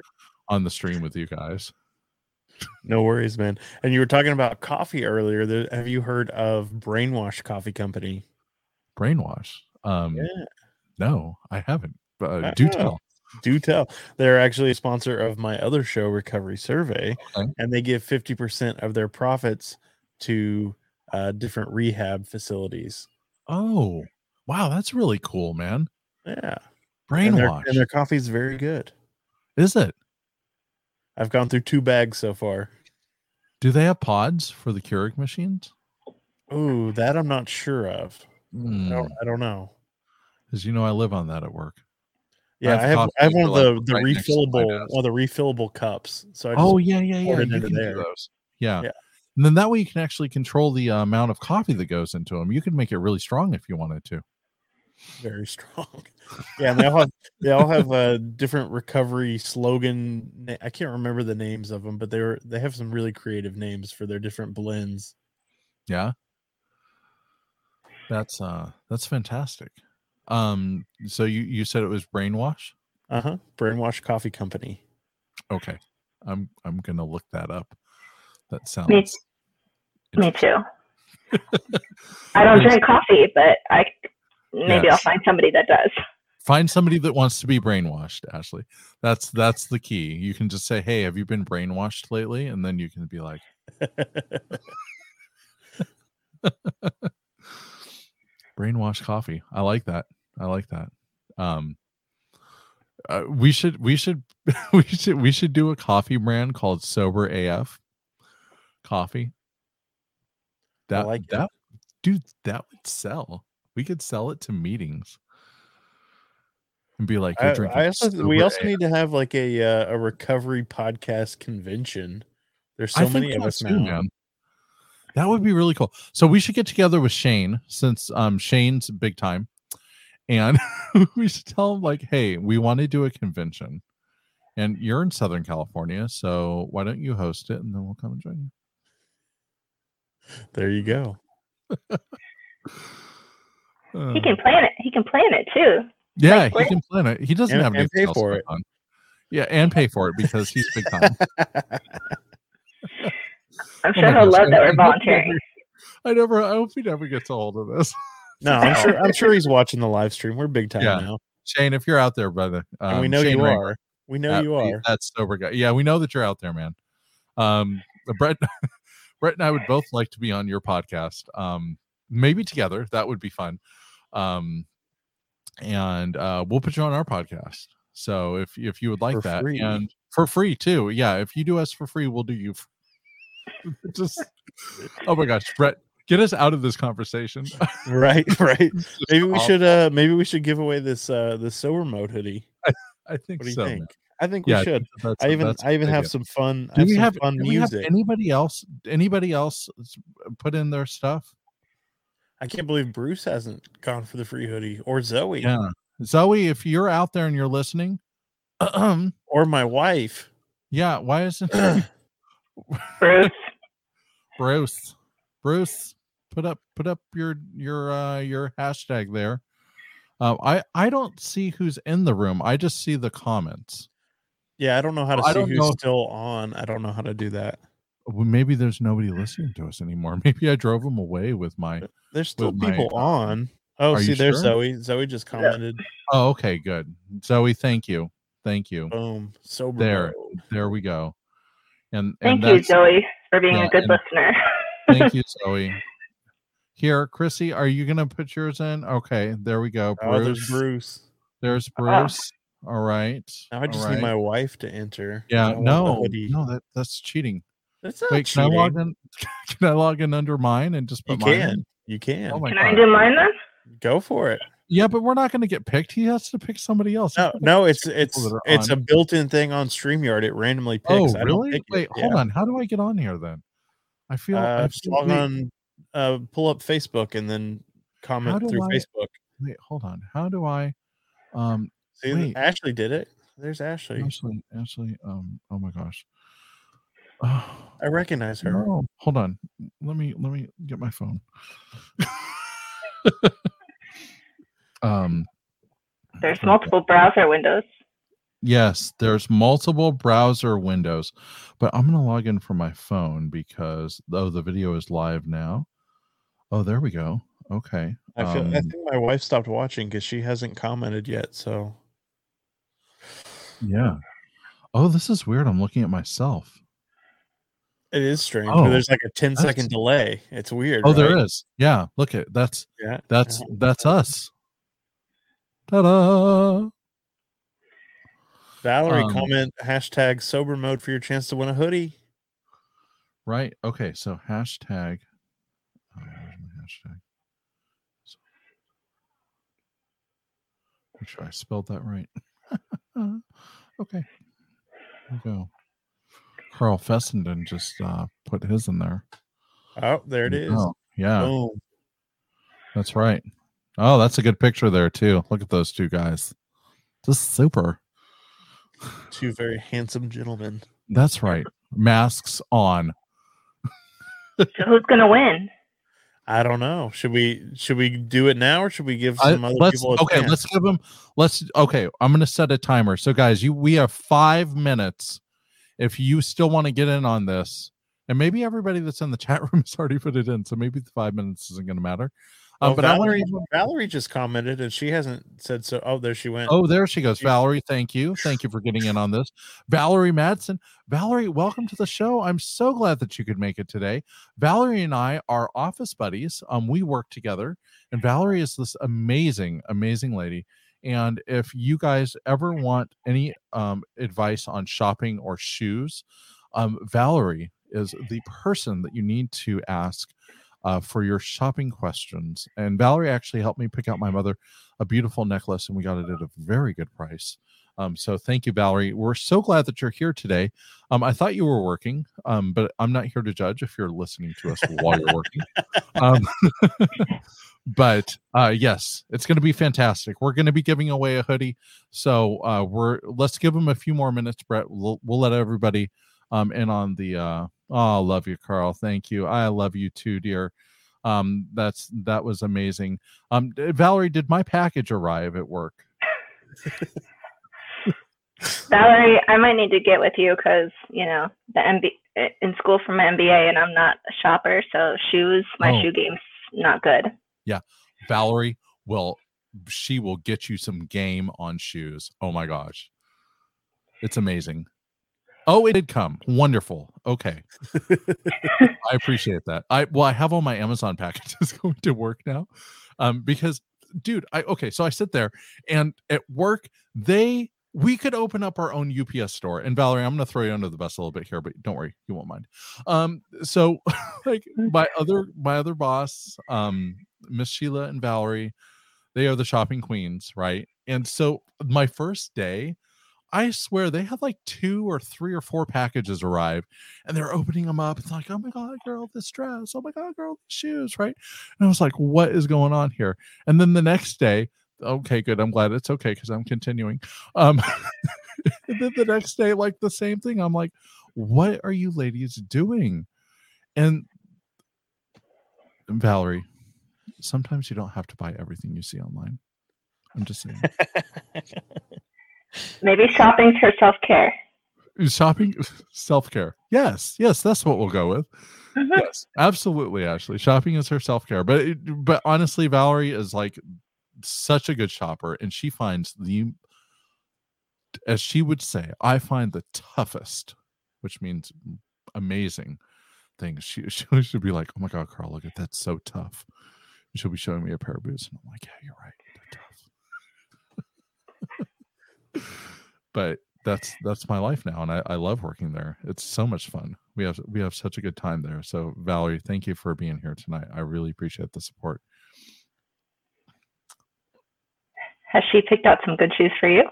on the stream with you guys. No worries, man. And you were talking about coffee earlier. Have you heard of Brainwash Coffee Company? Brainwash. Um Yeah. no, I haven't. But uh, do Oh. tell. Do tell. They're actually a sponsor of my other show, Recovery Survey, Okay. and they give 50% of their profits to uh, different rehab facilities. Oh, wow, that's really cool, man. Yeah. And their, Brainwash. and their coffee's very good. Is it? I've gone through two bags so far. Do they have pods for the Keurig machines? Ooh, that I'm not sure of. I, Because don't, I don't know. Cuz you know I live on that at work. Yeah, have I have I have one of the, the right next to my refillable one of the refillable cups. So I just, Oh yeah, yeah, yeah. You can there. do those. Yeah. Yeah. And then that way you can actually control the uh, amount of coffee that goes into them. You can make it really strong if you wanted to. very strong. Yeah, and they all have they all have a different recovery slogan. I can't remember the names of them, but they were they have some really creative names for their different blends. Yeah. That's uh that's fantastic. Um so you you said it was brainwash? Uh huh. Brainwash Coffee Company. Okay. I'm I'm going to look that up. That sounds Me, me too. I don't drink coffee, but I maybe I'll find somebody that does. Find somebody that wants to be brainwashed, Ashley. That's that's the key. You can just say, "Hey, have you been brainwashed lately?" and then you can be like, brainwash coffee i like that i like that um uh, we should we should we should we should do a coffee brand called sober af coffee that like it. that dude that would sell we could sell it to meetings and be like you're I, drinking I also we also need to have like a uh, a recovery podcast convention. There's so think many of us too, now. man. That would be really cool. So we should get together with Shane since um Shane's big time, and we should tell him like, hey, we want to do a convention, and you're in Southern California, so why don't you host it, and then we'll come and join you. There you go. Uh, He can plan it. He can plan it too. yeah, like, he can plan it. He doesn't And- have and anything pay for it. on. Yeah, and pay for it because he's big time. I'm Oh sure my he'll gosh, love that I- I we're hope he volunteering. never- I never. I hope he never gets a hold of this. no, I'm sure I'm sure he's watching the live stream. We're big time Yeah. now. Shane, if you're out there, brother, And we um, know Shane you Wrangler, are. We know that- you are. That sober guy. Yeah, we know that you're out there, man. Um, Brett, Brett and I would both like to be on your podcast. Um, maybe together. That would be fun. Um, and uh, we'll put you on our podcast. So if if you would like For that, free. and for free too, yeah. If you do us for free, we'll do you. Just oh my gosh, Brett, get us out of this conversation. Right, right. Maybe we should uh maybe we should give away this uh the sober mode hoodie. I think What do you so. think? man. I think Yeah, we should. that's I a- even that's a I even have some fun Do have we some have fun do we have music. anybody else? Anybody else put in their stuff? I can't believe Bruce hasn't gone for the free hoodie or Zoe Yeah, Zoe, if you're out there and you're listening, or my wife. yeah, why isn't Bruce, Bruce? Bruce, put up put up your your uh your hashtag there. Uh, I I don't see who's in the room. I just see the comments. Yeah, I don't know how to I see don't who's know if- still on. I don't know how to do that. Well, maybe there's nobody listening to us anymore. Maybe I drove them away with my. There's still With my, people uh, on. Oh, see, you there's sure? Zoe. Zoe just commented. Oh, okay, good. Zoe, thank you, thank you. Boom. Sober. There. There we go. And Thank and you, Zoe, for being yeah, a good listener. thank you, Zoe. Here, Chrissy, are you gonna put yours in? Okay, there we go. Oh, there's Bruce. Bruce. There's Ah. Bruce. All right. Now I just all need my wife to enter. Yeah, no, no, that that's cheating. That's not Wait, can I log in? Can I log in under mine and just You put mine? You can. in? You can. Oh Can god. I do mine then? Go for it. yeah, but we're not going to get picked. He has to pick somebody else. No, no, it's it's it's a built-in thing on StreamYard. It randomly picks. Oh, I don't really? pick it. Wait, hold Yeah. on. How do I get on here then? I feel. I Uh, feel just log on. Uh, pull up Facebook and then comment through I- Facebook. wait, hold on. How do I? Um, See, wait. Ashley did it. There's Ashley. Ashley, Ashley. Um, oh my gosh. Oh, I recognize her. no. Hold on. Let me let me get my phone. um. There's multiple browser windows. Yes, there's multiple browser windows, but I'm going to log in from my phone because oh, the video is live now. Oh, there we go. Okay. I feel. I Um, think my wife stopped watching because she hasn't commented yet. So yeah. Oh, this is weird. I'm looking at myself. it is strange. Oh, there's like a 10 that's- second delay. It's weird. Oh, there right? is. Yeah, look at that's Yeah. that's Uh-huh. that's us. Ta-da! Valerie, Um, comment hashtag sober mode for your chance to win a hoodie. Right. Okay. So hashtag. Oh, where's hashtag? Make sure I spelled that right. Okay. There we go. Carl Fessenden just uh, put his in there. Oh, there it is. Oh, yeah, Boom. that's right. Oh, that's a good picture there too. Look at those two guys. Just super. Two very handsome gentlemen. That's right. Masks on. So who's gonna win? I don't know. Should we should we do it now or should we give I- some other let's people a okay chance? let's give them let's okay i'm gonna set a timer so guys you we have five minutes if you still want to get in on this and maybe everybody that's in the chat room has already put it in so maybe the five minutes isn't gonna matter um, Oh, but I Valerie, Valerie just commented and she hasn't said so. Oh, there she went. Oh, there she goes. Valerie, thank you. Thank you for getting in on this. Valerie Madsen. Valerie, welcome to the show. I'm so glad that you could make it today. Valerie and I are office buddies. Um, we work together, and Valerie is this amazing, amazing lady. And if you guys ever want any um, advice on shopping or shoes, um, Valerie is the person that you need to ask uh, for your shopping questions. And Valerie actually helped me pick out my mother a beautiful necklace, and we got it at a very good price. Um, so thank you, Valerie. We're so glad that you're here today. Um, I thought you were working, um, but I'm not here to judge if you're listening to us while you're working. Um, but uh, yes, it's going to be fantastic. We're going to be giving away a hoodie, so uh, we're let's give them a few more minutes, Brett. We'll, we'll let everybody um, in on the. Uh, oh, love you, Carl. Thank you. I love you too, dear. Um, that's that was amazing. Um, Valerie, did my package arrive at work? Valerie, I might need to get with you because you know the MB in school for my MBA, and I'm not a shopper, so shoes, my Oh. shoe game's not good. Yeah, Valerie will she will get you some game on shoes. Oh my gosh. It's amazing. Oh, it did come. Wonderful. Okay. I appreciate that. I well, I have all my Amazon packages going to work now. Um, because dude, I okay, so I sit there and at work, they we could open up our own UPS store. And Valerie, I'm gonna throw you under the bus a little bit here, but don't worry, you won't mind. Um, so like my other my other boss, um, Miss Sheila and Valerie, they are the shopping queens, right? And so my first day, I swear they had like two or three or four packages arrive and they're opening them up. It's like, oh my God, girl, this dress. Oh my God, girl, this shoes, right? And I was like, what is going on here? And then the next day, okay, good. I'm glad it's okay because I'm continuing. Um, then the next day, like the same thing. I'm like, what are you ladies doing? And Valerie, sometimes you don't have to buy everything you see online. I'm just saying. Maybe shopping's her self care. Shopping, self care. Yes, yes, that's what we'll go with. Mm-hmm. Yes, absolutely, Ashley. Shopping is her self care, but it, but honestly, Valerie is like such a good shopper, and she finds the, as she would say, I find the toughest, which means amazing things. She she should be like, oh my god, Carl, look at that's so tough. She'll be showing me a pair of boots, and I'm like, yeah, you're right, they're tough. But that's that's my life now and I, I love working there. It's so much fun. We have we have such a good time there. So valerie thank you for being here tonight. I really appreciate the support. Has she picked out some good shoes for you?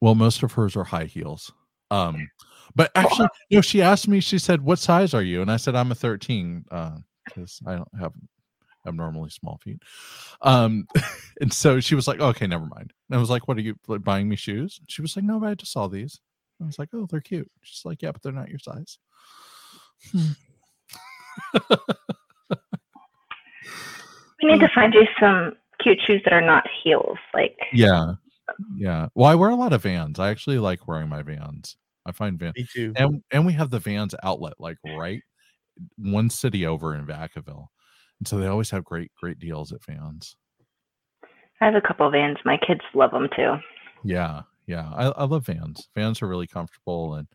well most of hers are high heels. Um but actually you know she asked me she said what size are you? And i said i'm a 13 uh because i don't have abnormally small feet. Um and so she was like okay never mind. And i was like what are you like, buying me shoes? She was like no but i just saw these. I was like oh they're cute. She's like yeah but they're not your size. Hmm. We need to find you some cute shoes that are not heels. Like, yeah. Yeah. Well i wear a lot of vans. I actually like wearing my vans. I find Vans. Me too. and and we have the vans outlet like right one city over in vacaville and so they always have great great deals at vans I have a couple of vans. My kids love them too. Yeah, yeah. I, I love Vans. Vans are really comfortable, and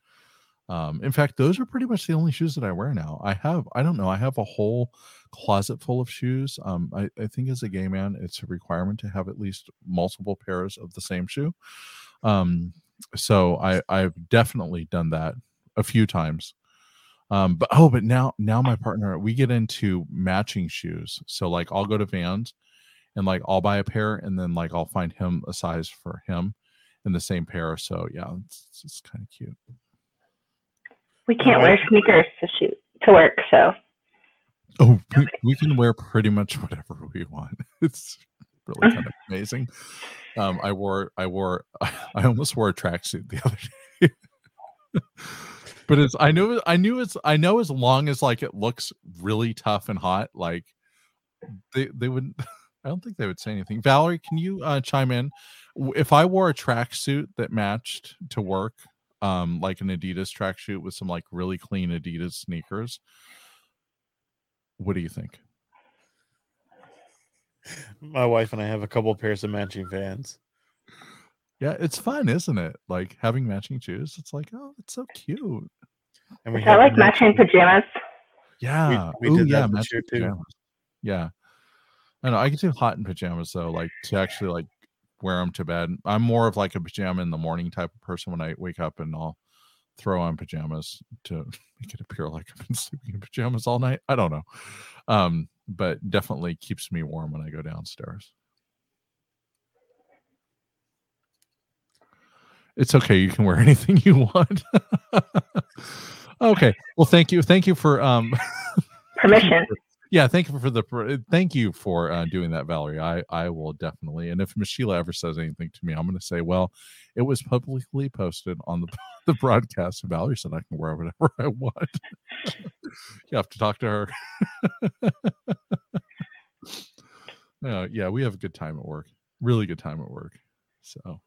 um, in fact, those are pretty much the only shoes that I wear now. I have, I don't know, I have a whole closet full of shoes. Um, I, I think as a gay man, it's a requirement to have at least multiple pairs of the same shoe. Um, so I, I've definitely done that a few times. Um, but oh, but now, now my partner, we get into matching shoes. So like, I'll go to Vans, and like I'll buy a pair, and then like I'll find him a size for him in the same pair. So yeah, it's, it's kind of cute. We can't Uh, wear sneakers to shoot to work, so Oh, we, we can wear pretty much whatever we want. It's really kind of amazing. Um, I wore, I wore, I almost wore a tracksuit the other day. But it's, I knew, I knew it's, I know as long as like it looks really tough and hot, like they, they wouldn't, I don't think they would say anything. Valerie, can you uh, chime in? If I wore a tracksuit that matched to work, um, like an Adidas tracksuit with some like really clean Adidas sneakers, what do you think? My wife and I have a couple pairs of matching Vans. Yeah, it's fun, isn't it? Like having matching shoes. It's like, oh, it's so cute. And we is that like matching matching- pajamas? Yeah. we Ooh, did that yeah, this matching year, too. pajamas. Yeah. I know. I get too hot in pajamas though, like to actually like wear them to bed. I'm more of like a pajama in the morning type of person when I wake up and I'll throw on pajamas to make it appear like I've been sleeping in pajamas all night. I don't know. Um, but definitely keeps me warm when I go downstairs. It's okay. You can wear anything you want. okay. Well, thank you. Thank you for um Permission. yeah thank you for the thank you for uh, doing that valerie i i will definitely and if michelle ever says anything to me i'm going to say well it was publicly posted on the the broadcast and valerie said i can wear whatever i want you have to talk to her uh, yeah we have a good time at work really good time at work so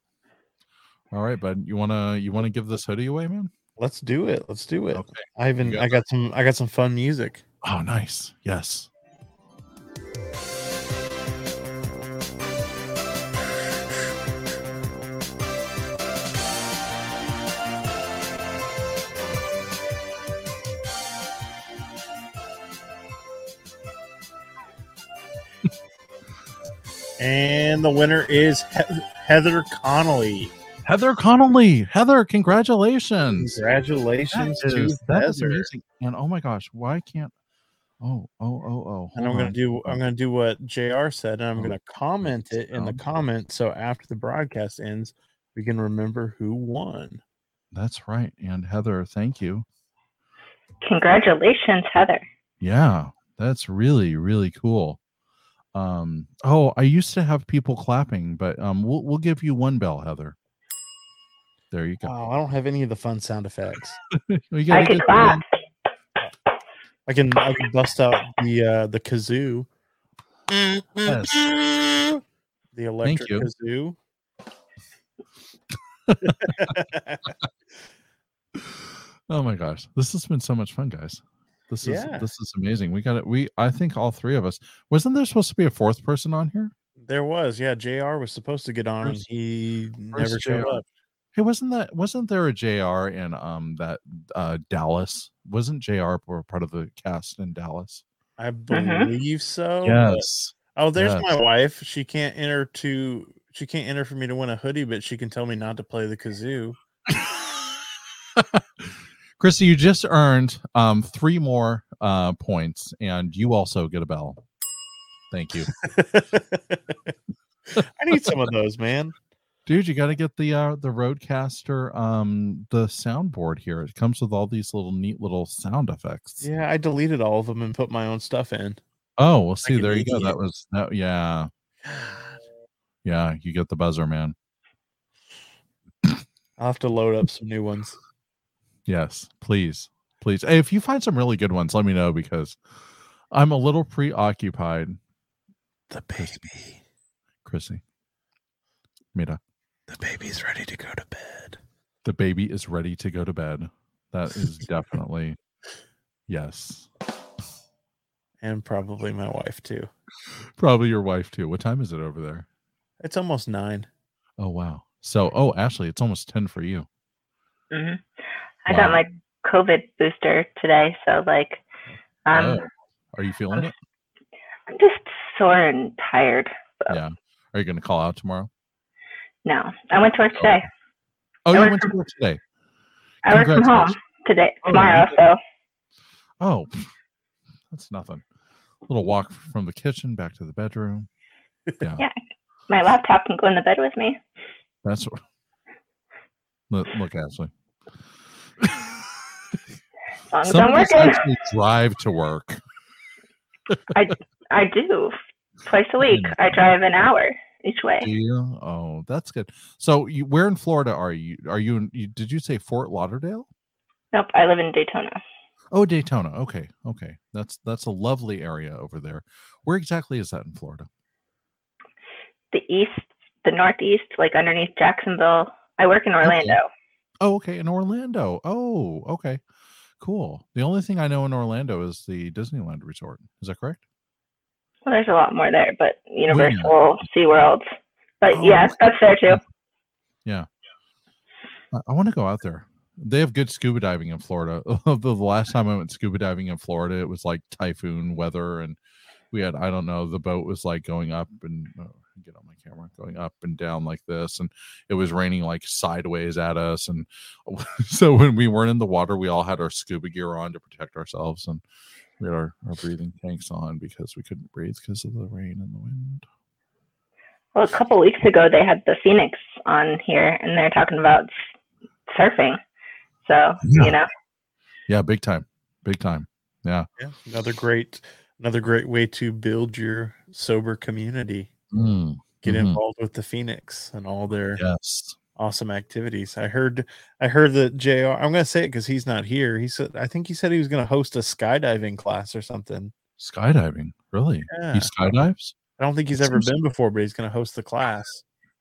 all right bud you want to you want to give this hoodie away man Let's do it. Let's do it. okay I even got I got some I got some fun music. oh nice yes And the winner is he- Heather Connolly. Heather connolly heather congratulations Congratulations That to is, that is Heather. amazing. And oh my gosh, why can't? Oh, oh, oh, oh. And I'm gonna do I'm gonna do what Jr. said, and I'm Oh, gonna comment it in the sound. comment. So after the broadcast ends, we can remember who won. That's right. And Heather, thank you. Congratulations, Heather. Yeah, that's really, really cool. Um. Oh, I used to have people clapping, but um, we'll we'll give you one bell, Heather. There you go. Oh, I don't have any of the fun sound effects. You I gotta get clap. I can I can bust out the uh the kazoo. Yes. The electric you. kazoo. Oh my gosh, this has been so much fun, guys. This is Yeah. this is amazing. We got it. We I think all three of us. Wasn't there supposed to be a fourth person on here? There was, yeah. Jr. was supposed to get on, and he never showed JR? up. Hey, wasn't that wasn't there a JR in um that uh Dallas? Wasn't JR or part of the cast in Dallas? I Mhm. believe so. but- Yes. Oh, there's Yes. my wife. She can't enter to. She can't enter for me to win a hoodie, but she can tell me not to play the kazoo. Chrissy, you just earned um three more uh points, and you also get a bell. Thank you. I need some of those, man. Dude, you got to get the uh the RodeCaster um the soundboard here. It comes with all these little neat little sound effects. Yeah, I deleted all of them and put my own stuff in. Oh, well, see, an there you go. That was that. Yeah, yeah. You get the buzzer, man. I'll have to load up some new ones. Yes, please, please. Hey, if you find some really good ones, let me know because I'm a little preoccupied. The baby. Chrissy, Mira, The baby's ready to go to bed. the baby is ready to go to bed. That is definitely yes. And probably my wife too. Probably your wife too. What time is it over there? It's almost nine. Oh wow. So, oh, Ashley, it's almost ten for you. hmm I Wow. got my COVID booster today, so like, um, Oh, are you feeling it? I'm just sore and tired. So, Yeah. Are you going to call out tomorrow? No, I went to work Oh, today. Oh, I you went to work today. I work from home today, Oh, tomorrow. you So Oh, that's nothing. A little walk from the kitchen back to the bedroom. Yeah, my laptop can go in the bed with me. that's what. Look, look Ashley. As long as Some I'm of us working, actually drive to work. I I do twice a week. I drive an hour each way. You? Oh, that's good. So, you, where in Florida are you? Are you, in, you? Did you say Fort Lauderdale? Nope, I live in Daytona. Oh, Daytona. Okay, okay. That's that's a lovely area over there. Where exactly is that in Florida? The east, the northeast, like underneath Jacksonville. I work in Orlando. Oh, okay, in Orlando. Oh, okay, cool. The only thing I know in Orlando is the Disneyland Resort. Is that correct? Well, there's a lot more there, but yeah. Universal, SeaWorld. But Oh, yeah, that's there too. I, I want to go out there. They have good scuba diving in Florida. the, the last time I went scuba diving in Florida, it was like typhoon weather, and we had I don't know. The boat was like going up and oh, get on my camera, going up and down like this, and it was raining like sideways at us. And so when we weren't in the water, we all had our scuba gear on to protect ourselves, and we had our, our breathing tanks on because we couldn't breathe because of the rain and the wind. Well, a couple weeks ago, they had the Phoenix on here, and they're talking about surfing. So Yeah. you know, Yeah, big time, big time. Yeah. Yeah, another great, another great way to build your sober community. Mm, Get Mhm. involved with the Phoenix and all their yes. Awesome activities. I heard, I heard that Jr. I'm gonna say it because he's not here. He said, I think he said he was gonna host a skydiving class or something. Skydiving, really? Yeah, He skydives? I don't think he's ever been before, but he's gonna host the class.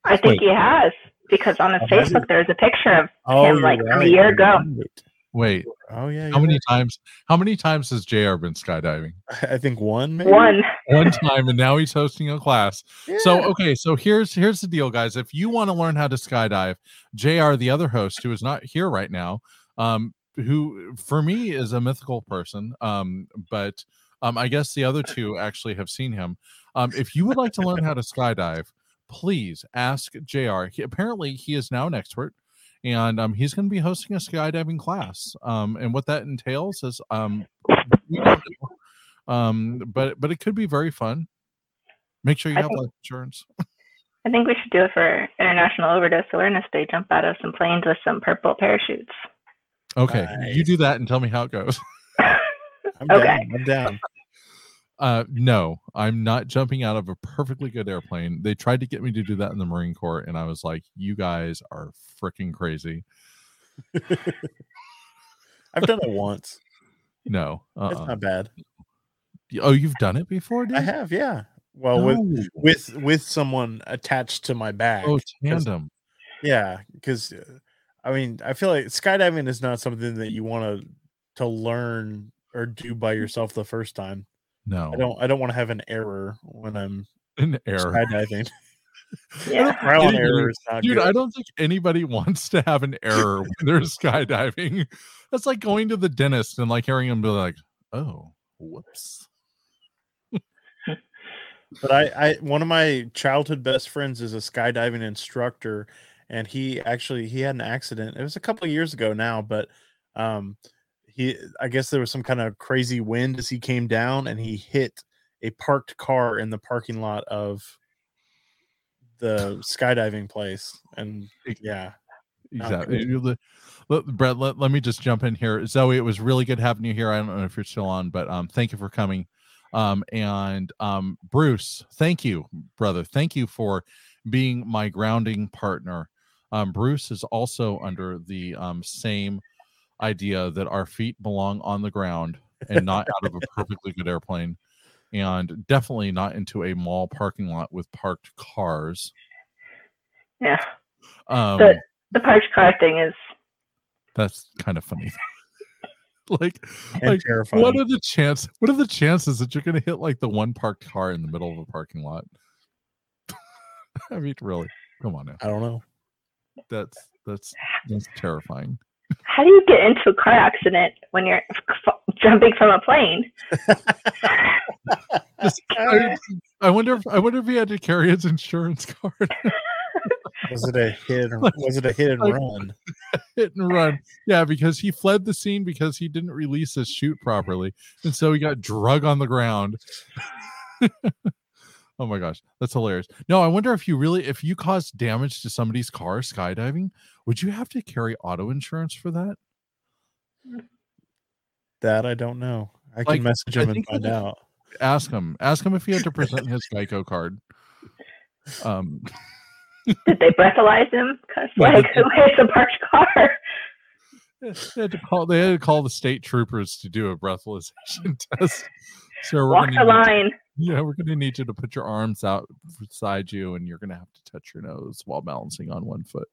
I think he has because on his Oh. Facebook there's a picture of Oh, him you're like from a year ago. right. Wait, Oh yeah, how many right. times? How many times has Jr. been skydiving? I think one. Maybe? One. One time, and now he's hosting a class. So okay, so here's here's the deal, guys. If you want to learn how to skydive, Jr. the other host who is not here right now, um, who for me is a mythical person, um, but um, I guess the other two actually have seen him. Um, if you would like to learn how to skydive, please ask Jr. He, apparently, he is now an expert. And um, he's going to be hosting a skydiving class, um, and what that entails is um, we don't know. um, but but it could be very fun. Make sure you I have think- life insurance. I think we should do it for International Overdose Awareness Day. Jump out of some planes with some purple parachutes. Okay, you do that and tell me how it goes. I'm Okay. down. I'm down. Uh, no, I'm not jumping out of a perfectly good airplane. They tried to get me to do that in the Marine Corps, and I was like, "You guys are freaking crazy." I've done it once. No. That's Uh-uh. not bad. Oh, you've done it before, dude? I have, yeah. Well, with No. with with someone attached to my back. Oh, tandem. Yeah, because I mean, I feel like skydiving is not something that you want to to learn or do by yourself the first time. No. I don't. I don't want to have an error when I'm An error. skydiving. Yeah. Trial and Dude, error is not Dude, good. I don't think anybody wants to have an error when they're skydiving. That's like going to the dentist and like hearing him be like, "Oh, whoops." But I, I, one of my childhood best friends is a skydiving instructor, and he actually he had an accident. It was a couple of years ago now, but um, he, I guess there was some kind of crazy wind as he came down, and he hit a parked car in the parking lot of the skydiving place, and yeah, Exactly. Let, Brett, let, let me just jump in here. Zoe, it was really good having you here. I don't know if you're still on, but um, thank you for coming. Um, and um, Bruce, thank you, brother. Thank you for being my grounding partner. Um, Bruce is also under the um, same idea that our feet belong on the ground and not out of a perfectly good airplane, and definitely not into a mall parking lot with parked cars. Yeah. Um, The the parked car thing is that's kind of funny. like, and like terrifying. what are the chance? What are the chances that you're going to hit like the one parked car in the middle of a parking lot? I mean, really, come on now. I don't know. That's that's that's terrifying. How do you get into a car accident when you're f- jumping from a plane? I, I wonder if I wonder if he had to carry his insurance card, Was it a hit? Or, was it a hit and like- run? hit and run. Yeah, because he fled the scene because he didn't release his chute properly, and so he got drug on the ground. Oh my gosh, that's hilarious. No, I wonder if you really, if you caused damage to somebody's car skydiving, would you have to carry auto insurance for that? That I don't know. I can Like, message I him and find out. Ask him. Ask him if he had to present his Geico card. Um, Did they breathalyze him? Because like, who hits a parked car? they had to call. They had to call the state troopers to do a breathalyzation test. So we're Walk gonna the need- line. Yeah, we're going to need you to put your arms out beside you, and you're going to have to touch your nose while balancing on one foot.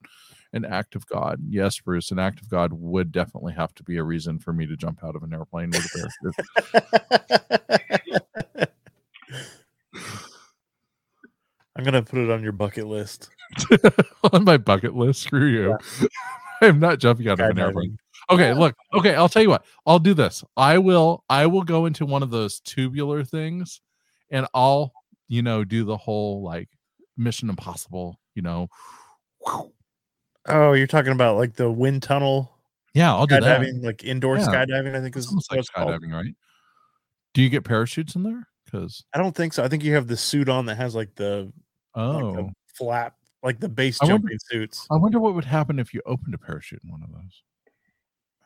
An act of God. Yes, Bruce, an act of God would definitely have to be a reason for me to jump out of an airplane with a parachute. I'm gonna put it on your bucket list. on my bucket list. Screw you. I'm not jumping out of an airplane. Okay, look. Okay, I'll tell you what. I'll do this. I will. I will go into one of those tubular things, and I'll, you know, do the whole like Mission Impossible. You know, Oh, you're talking about like the wind tunnel yeah, I'll do that. like indoor Yeah. skydiving. I think is almost what like called. skydiving, right? Do you get parachutes in there? Because I don't think so. I think you have the suit on that has like the oh, like the oh. flap, like the base I wonder- jumping suits. I wonder what would happen if you opened a parachute in one of those.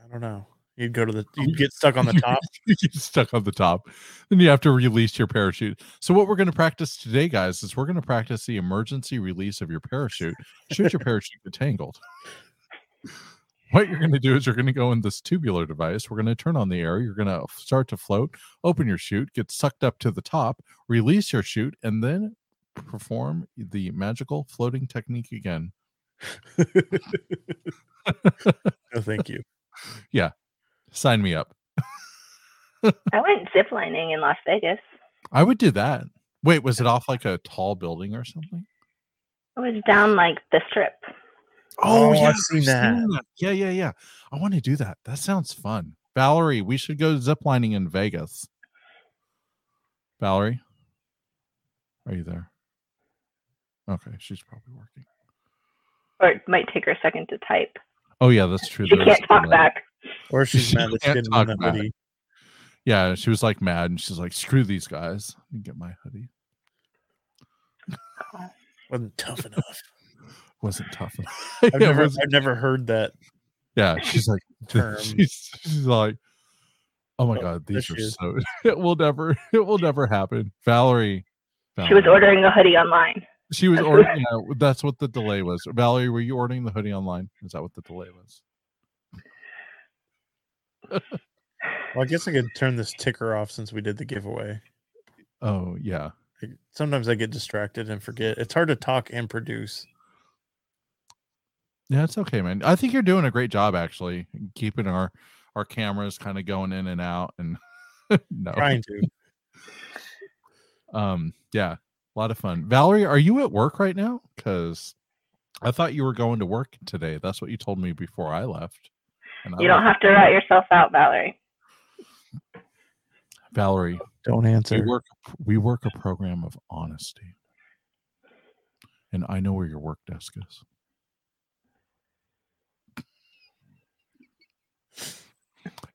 I don't know. You'd go to the, um, you'd get stuck on the top. stuck on the top. Then you have to release your parachute. So what we're going to practice today, guys, is we're going to practice the emergency release of your parachute. Should your parachute get tangled? What you're going to do is you're going to go in this tubular device. We're going to turn on the air. You're going to start to float, open your chute, get sucked up to the top, release your chute, and then perform the magical floating technique again. no, thank you. Sign me up. I went ziplining in Las Vegas. I would do that. Wait, was it off like a tall building or something? It was down like the strip. Oh, oh I've seen that. Yeah, yeah, yeah. I want to do that. That sounds fun. Valerie, we should go ziplining in Vegas. Valerie, are you there? Okay, she's probably working. Or it might take her a second to type. Oh yeah, that's true. She there is can't talk back. Or she's She mad that she can't didn't win talk a back. hoodie. Yeah, she was like mad, and she's like, "Screw these guys." Let me get my hoodie. Wasn't tough enough. Wasn't tough. enough. I've yeah, never, was- I've never heard that yeah, she's like, term. she's, she's like, "Oh my Oh, god, these are so." It will never. It will never happen. Valerie. She was ordering a hoodie online. She was ordering. Yeah, that's what the delay was. Valerie, were you ordering the hoodie online? Is that what the delay was? Well, I guess I could turn this ticker off since we did the giveaway. Oh yeah. Sometimes I get distracted and forget. It's hard to talk and produce. Yeah, it's okay, man. I think you're doing a great job actually, keeping our our cameras kind of going in and out and no. Trying to. Um yeah, a lot of fun. Valerie, are you at work right now? Cuz I thought you were going to work today. That's what you told me before I left. And I You don't left- have to rat yourself out, Valerie. Valerie, Don't we answer. work we work a program of honesty. And I know where your work desk is.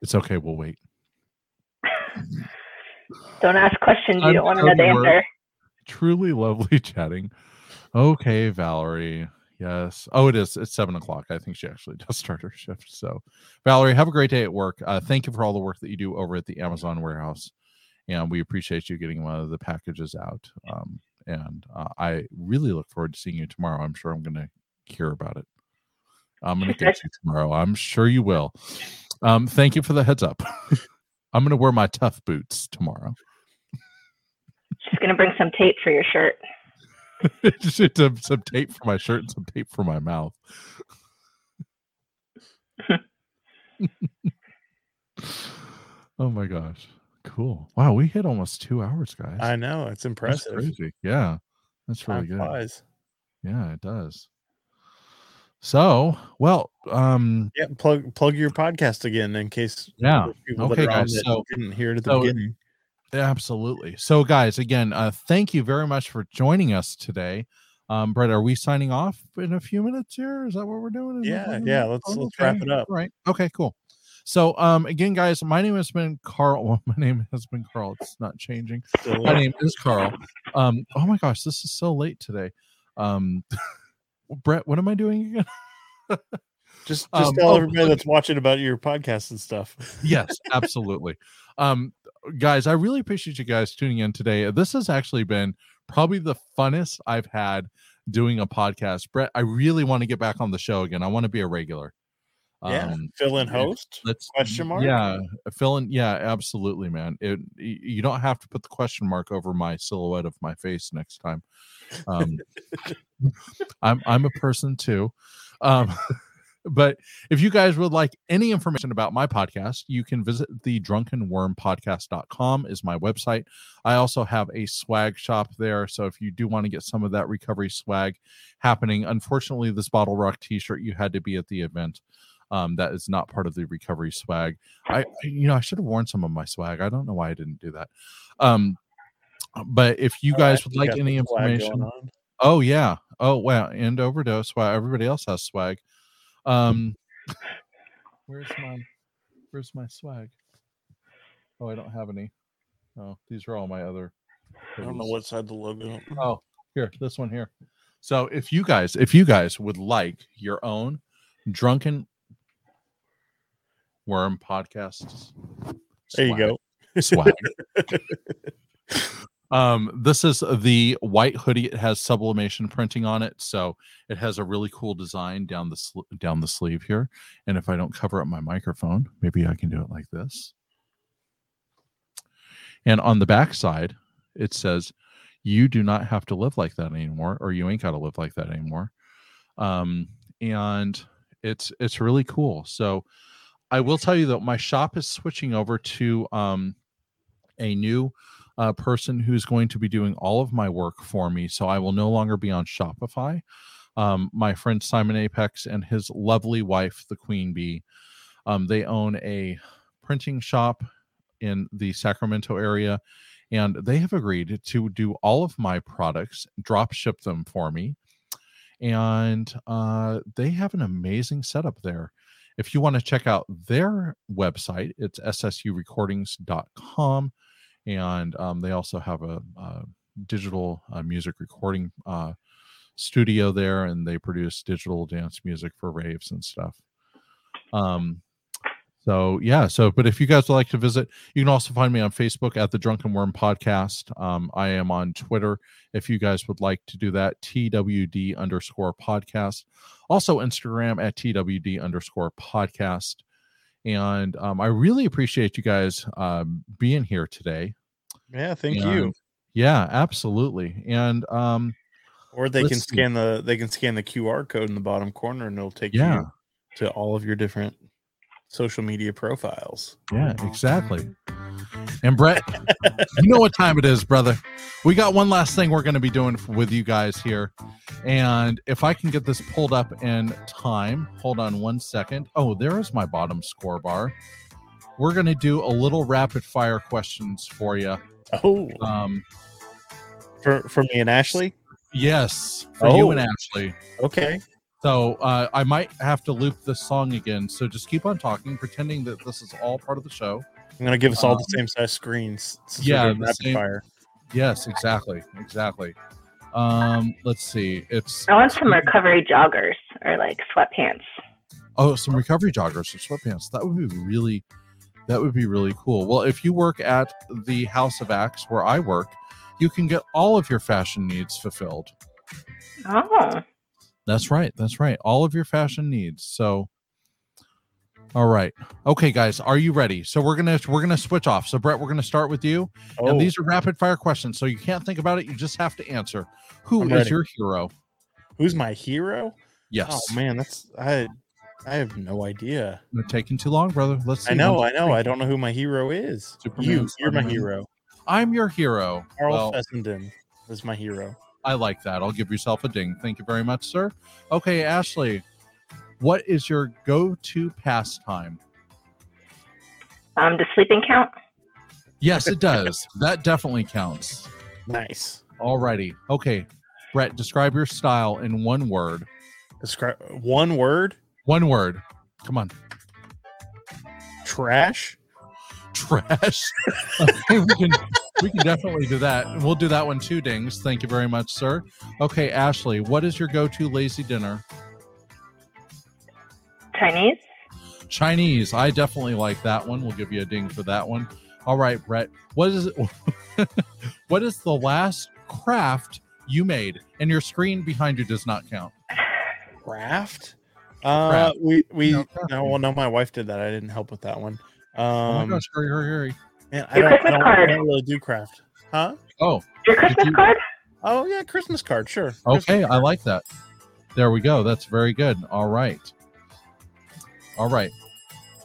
It's okay, we'll wait. Don't ask questions you I'm don't want to know the sure you were. answer. truly lovely chatting. Okay, Valerie. Yes. Oh, it is. It's seven o'clock. I think she actually does start her shift. So, Valerie, have a great day at work. Uh, thank you for all the work that you do over at the Amazon warehouse, and we appreciate you getting one of the packages out. Um, and uh, I really look forward to seeing you tomorrow. I'm sure I'm going to hear about it. I'm going to get you tomorrow. I'm sure you will. Um, thank you for the heads up. I'm going to wear my tough boots tomorrow. She's gonna bring some tape for your shirt. Just some, some tape for my shirt and some tape for my mouth. oh my gosh. Cool. Wow, we hit almost two hours, guys. I know. It's That's impressive. crazy. Yeah. That's really Time good. flies. Yeah, it does. So, well, um, Yeah, plug plug your podcast again in case yeah, there's people that Okay, guys, so- didn't hear it at the so- beginning. Absolutely. So, guys, again, uh, thank you very much for joining us today. Um, Brett, are we signing off in a few minutes here? Is that what we're doing? Is Yeah, yeah, let's- let's wrap it up. All right. Okay, cool. So, um, again, guys, my name has been Carl. Well, my name has been Carl. It's not changing. Still My name is Carl. Um, oh my gosh, this is so late today. Um, Brett, what am I doing again? Just just um, tell oh, everybody look- that's watching about your podcast and stuff. yes absolutely um guys i really appreciate you guys tuning in today. This has actually been probably the funnest i've had doing a podcast. Brett i really want to get back on the show again. I want to be a regular. Yeah, um fill in host. let's Question mark? yeah fill in yeah absolutely man. It you don't have to put the question mark over my silhouette of my face next time. Um i'm i'm a person too. Um but if you guys would like any information about my podcast you can visit the drunkenwormpodcast.com is my website i also have a swag shop there so if you do want to get some of that recovery swag happening unfortunately this BottleRock t-shirt you had to be at the event um, that is not part of the recovery swag I, you know i should have worn some of my swag i don't know why i didn't do that um but if you All guys right, would you like any the flag going information. Oh yeah. Oh wow. And overdose. Wow. Everybody else has swag. Um, where's my where's my swag? Oh, I don't have any. Oh, these are all my other. I don't know what side the logo. Oh, here, this one here. So if you guys, if you guys would like your own drunken worm podcasts, There you go. swag. um, this is the white hoodie. It has sublimation printing on it, so it has a really cool design down the sl- down the sleeve here. And if I don't cover up my microphone, maybe I can do it like this. And on the back side, it says, "You do not have to live like that anymore, or you ain't got to live like that anymore." Um, and it's it's really cool. So I will tell you that my shop is switching over to um, a new uh, person who's going to be doing all of my work for me. So I will no longer be on Shopify. Um, my friend Simon Apex and his lovely wife, the Queen Bee, um, they own a printing shop in the Sacramento area, and they have agreed to do all of my products, drop ship them for me. And uh, they have an amazing setup there if you want to check out their website, it's ssurecordings.com. And um, they also have a, uh digital uh, music recording uh, studio there, and they produce digital dance music for raves and stuff. Um, so yeah, so but if you guys would like to visit, you can also find me on Facebook at the Drunken Worm Podcast. Um, I am on Twitter if you guys would like to do that, TWD underscore podcast. Also Instagram at TWD underscore podcast. And um, I really appreciate you guys um, being here today. Yeah, thank And- you. Yeah, absolutely. And um, Or they can see. scan the they can scan the QR code in the bottom corner and it'll take Yeah. you to all of your different social media profiles. yeah, exactly. And Brett, you know what time it is, brother. We got one last thing we're going to be doing with you guys here. And if I can get this pulled up in time, hold on one second. Oh, there is my bottom score bar. We're going to do a little rapid fire questions for you. Oh, Um, for for me and Ashley. yes, for you Oh. and Ashley. Okay. So uh, I might have to loop this song again. So just keep on talking, pretending that this is all part of the show. I'm gonna give us all Um, the same size screens. since yeah, the rapid same- fire. Yes, exactly, exactly. Um, let's see. It's I want some recovery joggers or like sweatpants. oh, some recovery joggers or sweatpants. That would be really, that would be really cool. Well, if you work at the House of Axe where I work, you can get all of your fashion needs fulfilled. Oh, That's right. That's right. All of your fashion needs. So all right. Okay, guys, are you ready? So we're gonna we're gonna switch off. So Brett, we're gonna start with you. Oh, And these are rapid fire questions. So you can't think about it, you just have to answer. Who I'm is ready. your hero? who's my hero? Yes. Oh man, that's I I have no idea. You're taking too long, brother. Let's see. I know, I know. I don't know who my hero is. Superman, you, you're my hero. I'm your hero. Carl Well, Fessenden is my hero. I like that. I'll give yourself a ding. Thank you very much, sir. Okay, Ashley, what is your go-to pastime? um, does sleeping count? Yes, it does. that definitely counts. Nice. Alrighty. Okay. Brett, describe your style in one word. Describe one word: One word. Come on. trash. Trash. okay, we can we can definitely do that. We'll do that one too, Dings. Thank you very much, sir. Okay, Ashley, what is your go-to lazy dinner? Chinese? Chinese. I definitely like that one. We'll give you a ding for that one. All right, Brett. What is it? what is the last craft you made? And your screen behind you does not count. Craft. Uh, Craft. we we No, no, well, no, my wife did that. I didn't help with that one. Um, oh my gosh, hurry, hurry, hurry. Man, I Your don't, I Christmas don't, I card. don't really do craft, huh? Oh, Your Christmas you- card? Oh yeah, Christmas card, sure. okay. Christmas I like that. There we go. That's very good. All right. All right.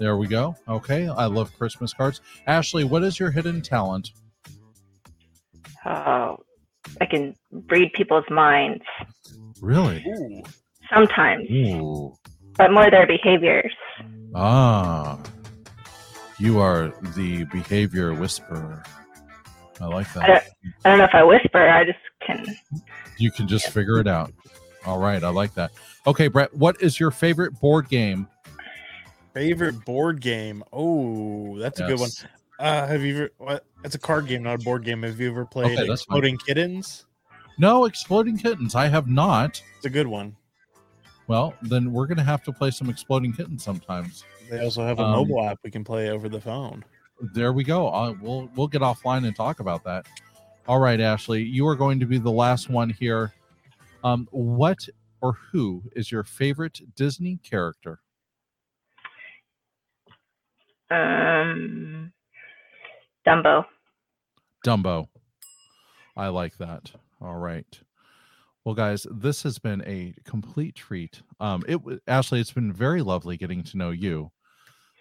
There we go. Okay. I love Christmas cards. Ashley, what is your hidden talent? Oh, I can read people's minds Really? Ooh, sometimes, Ooh. but more their behaviors. Ah. You are the behavior whisperer. I like I that. don't, I don't know if I whisper, I just can. You can just figure it out. All right. I like that. Okay, Brett, what is your favorite board game? favorite board game. Oh, that's a good one. Uh, have you ever? What? It's a card game, not a board game. Have you ever played Okay, that's fine. Exploding Kittens? No, Exploding Kittens. I have not. It's a good one. Well, then we're going to have to play some Exploding Kittens sometimes. They also have a Um, mobile app we can play over the phone. There we go. Uh, we'll we'll get offline and talk about that. All right, Ashley, you are going to be the last one here. Um, what or who is your favorite Disney character? Um, Dumbo. Dumbo. I like that. All right. Well, guys, this has been a complete treat. Um, it wa- Ashley, it's been very lovely getting to know you.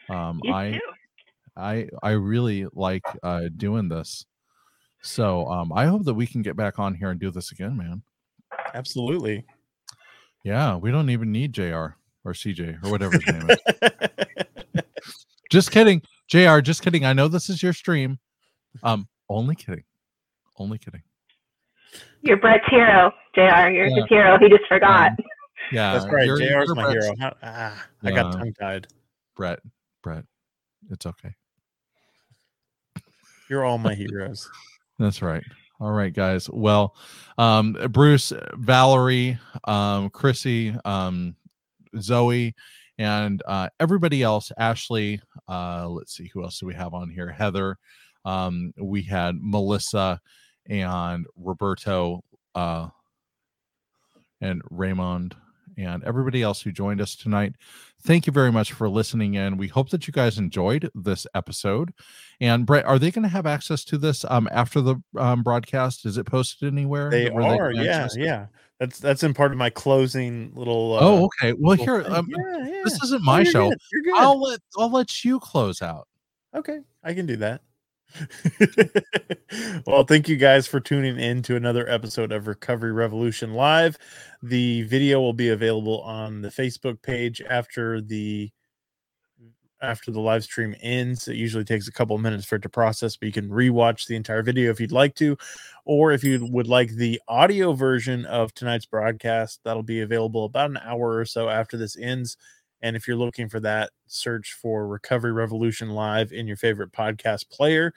Um, You I too. I I really like uh doing this. So um I hope that we can get back on here and do this again, man. Absolutely. Yeah, we don't even need JR or CJ or whatever his name is. Just kidding. JR, just kidding. I know this is your stream. Um, only kidding. Only kidding. You're Brett's hero, JR. You're Yeah. his hero. He just forgot. Yeah. That's right. you're- JR's you're my Brett's- hero. How- Ah, I got tongue tied. Brett. Brett. It's okay. You're all my heroes. That's right. All right, guys. Well, um, Bruce, Valerie, um, Chrissy, um, Zoe, and uh, everybody else. Ashley. Uh, let's see who else do we have on here. Heather. Um, we had Melissa and Roberto, uh, and Raymond, and everybody else who joined us tonight. Thank you very much for listening in. We hope that you guys enjoyed this episode. And Brett, are they going to have access to this um, after the um, broadcast? Is it posted anywhere? They are, can yeah, yeah. That's that's in part of my closing little. Uh, Oh, okay. Well, here, um, Yeah, yeah. this isn't my show. good, You're good. I'll let I'll let you close out. Okay, I can do that. well, thank you guys for tuning in to another episode of Recovery Revolution Live. The video will be available on the Facebook page after the after the live stream ends. It usually takes a couple minutes for it to process, but you can rewatch the entire video if you'd like to, or if you would like the audio version of tonight's broadcast, that'll be available about an hour or so after this ends. And if you're looking for that, search for Recovery Revolution Live in your favorite podcast player.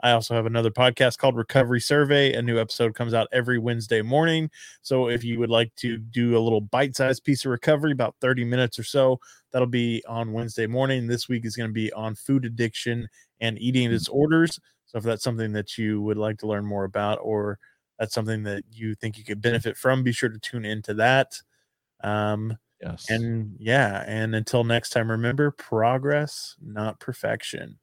I also have another podcast called Recovery Survey. A new episode comes out every Wednesday morning. So if you would like to do a little bite sized piece of recovery, about 30 minutes or so, that'll be on Wednesday morning. This week is going to be on food addiction and eating disorders. So if that's something that you would like to learn more about, or that's something that you think you could benefit from, be sure to tune into that. Um, Yes. and yeah, and until next time, remember progress, not perfection.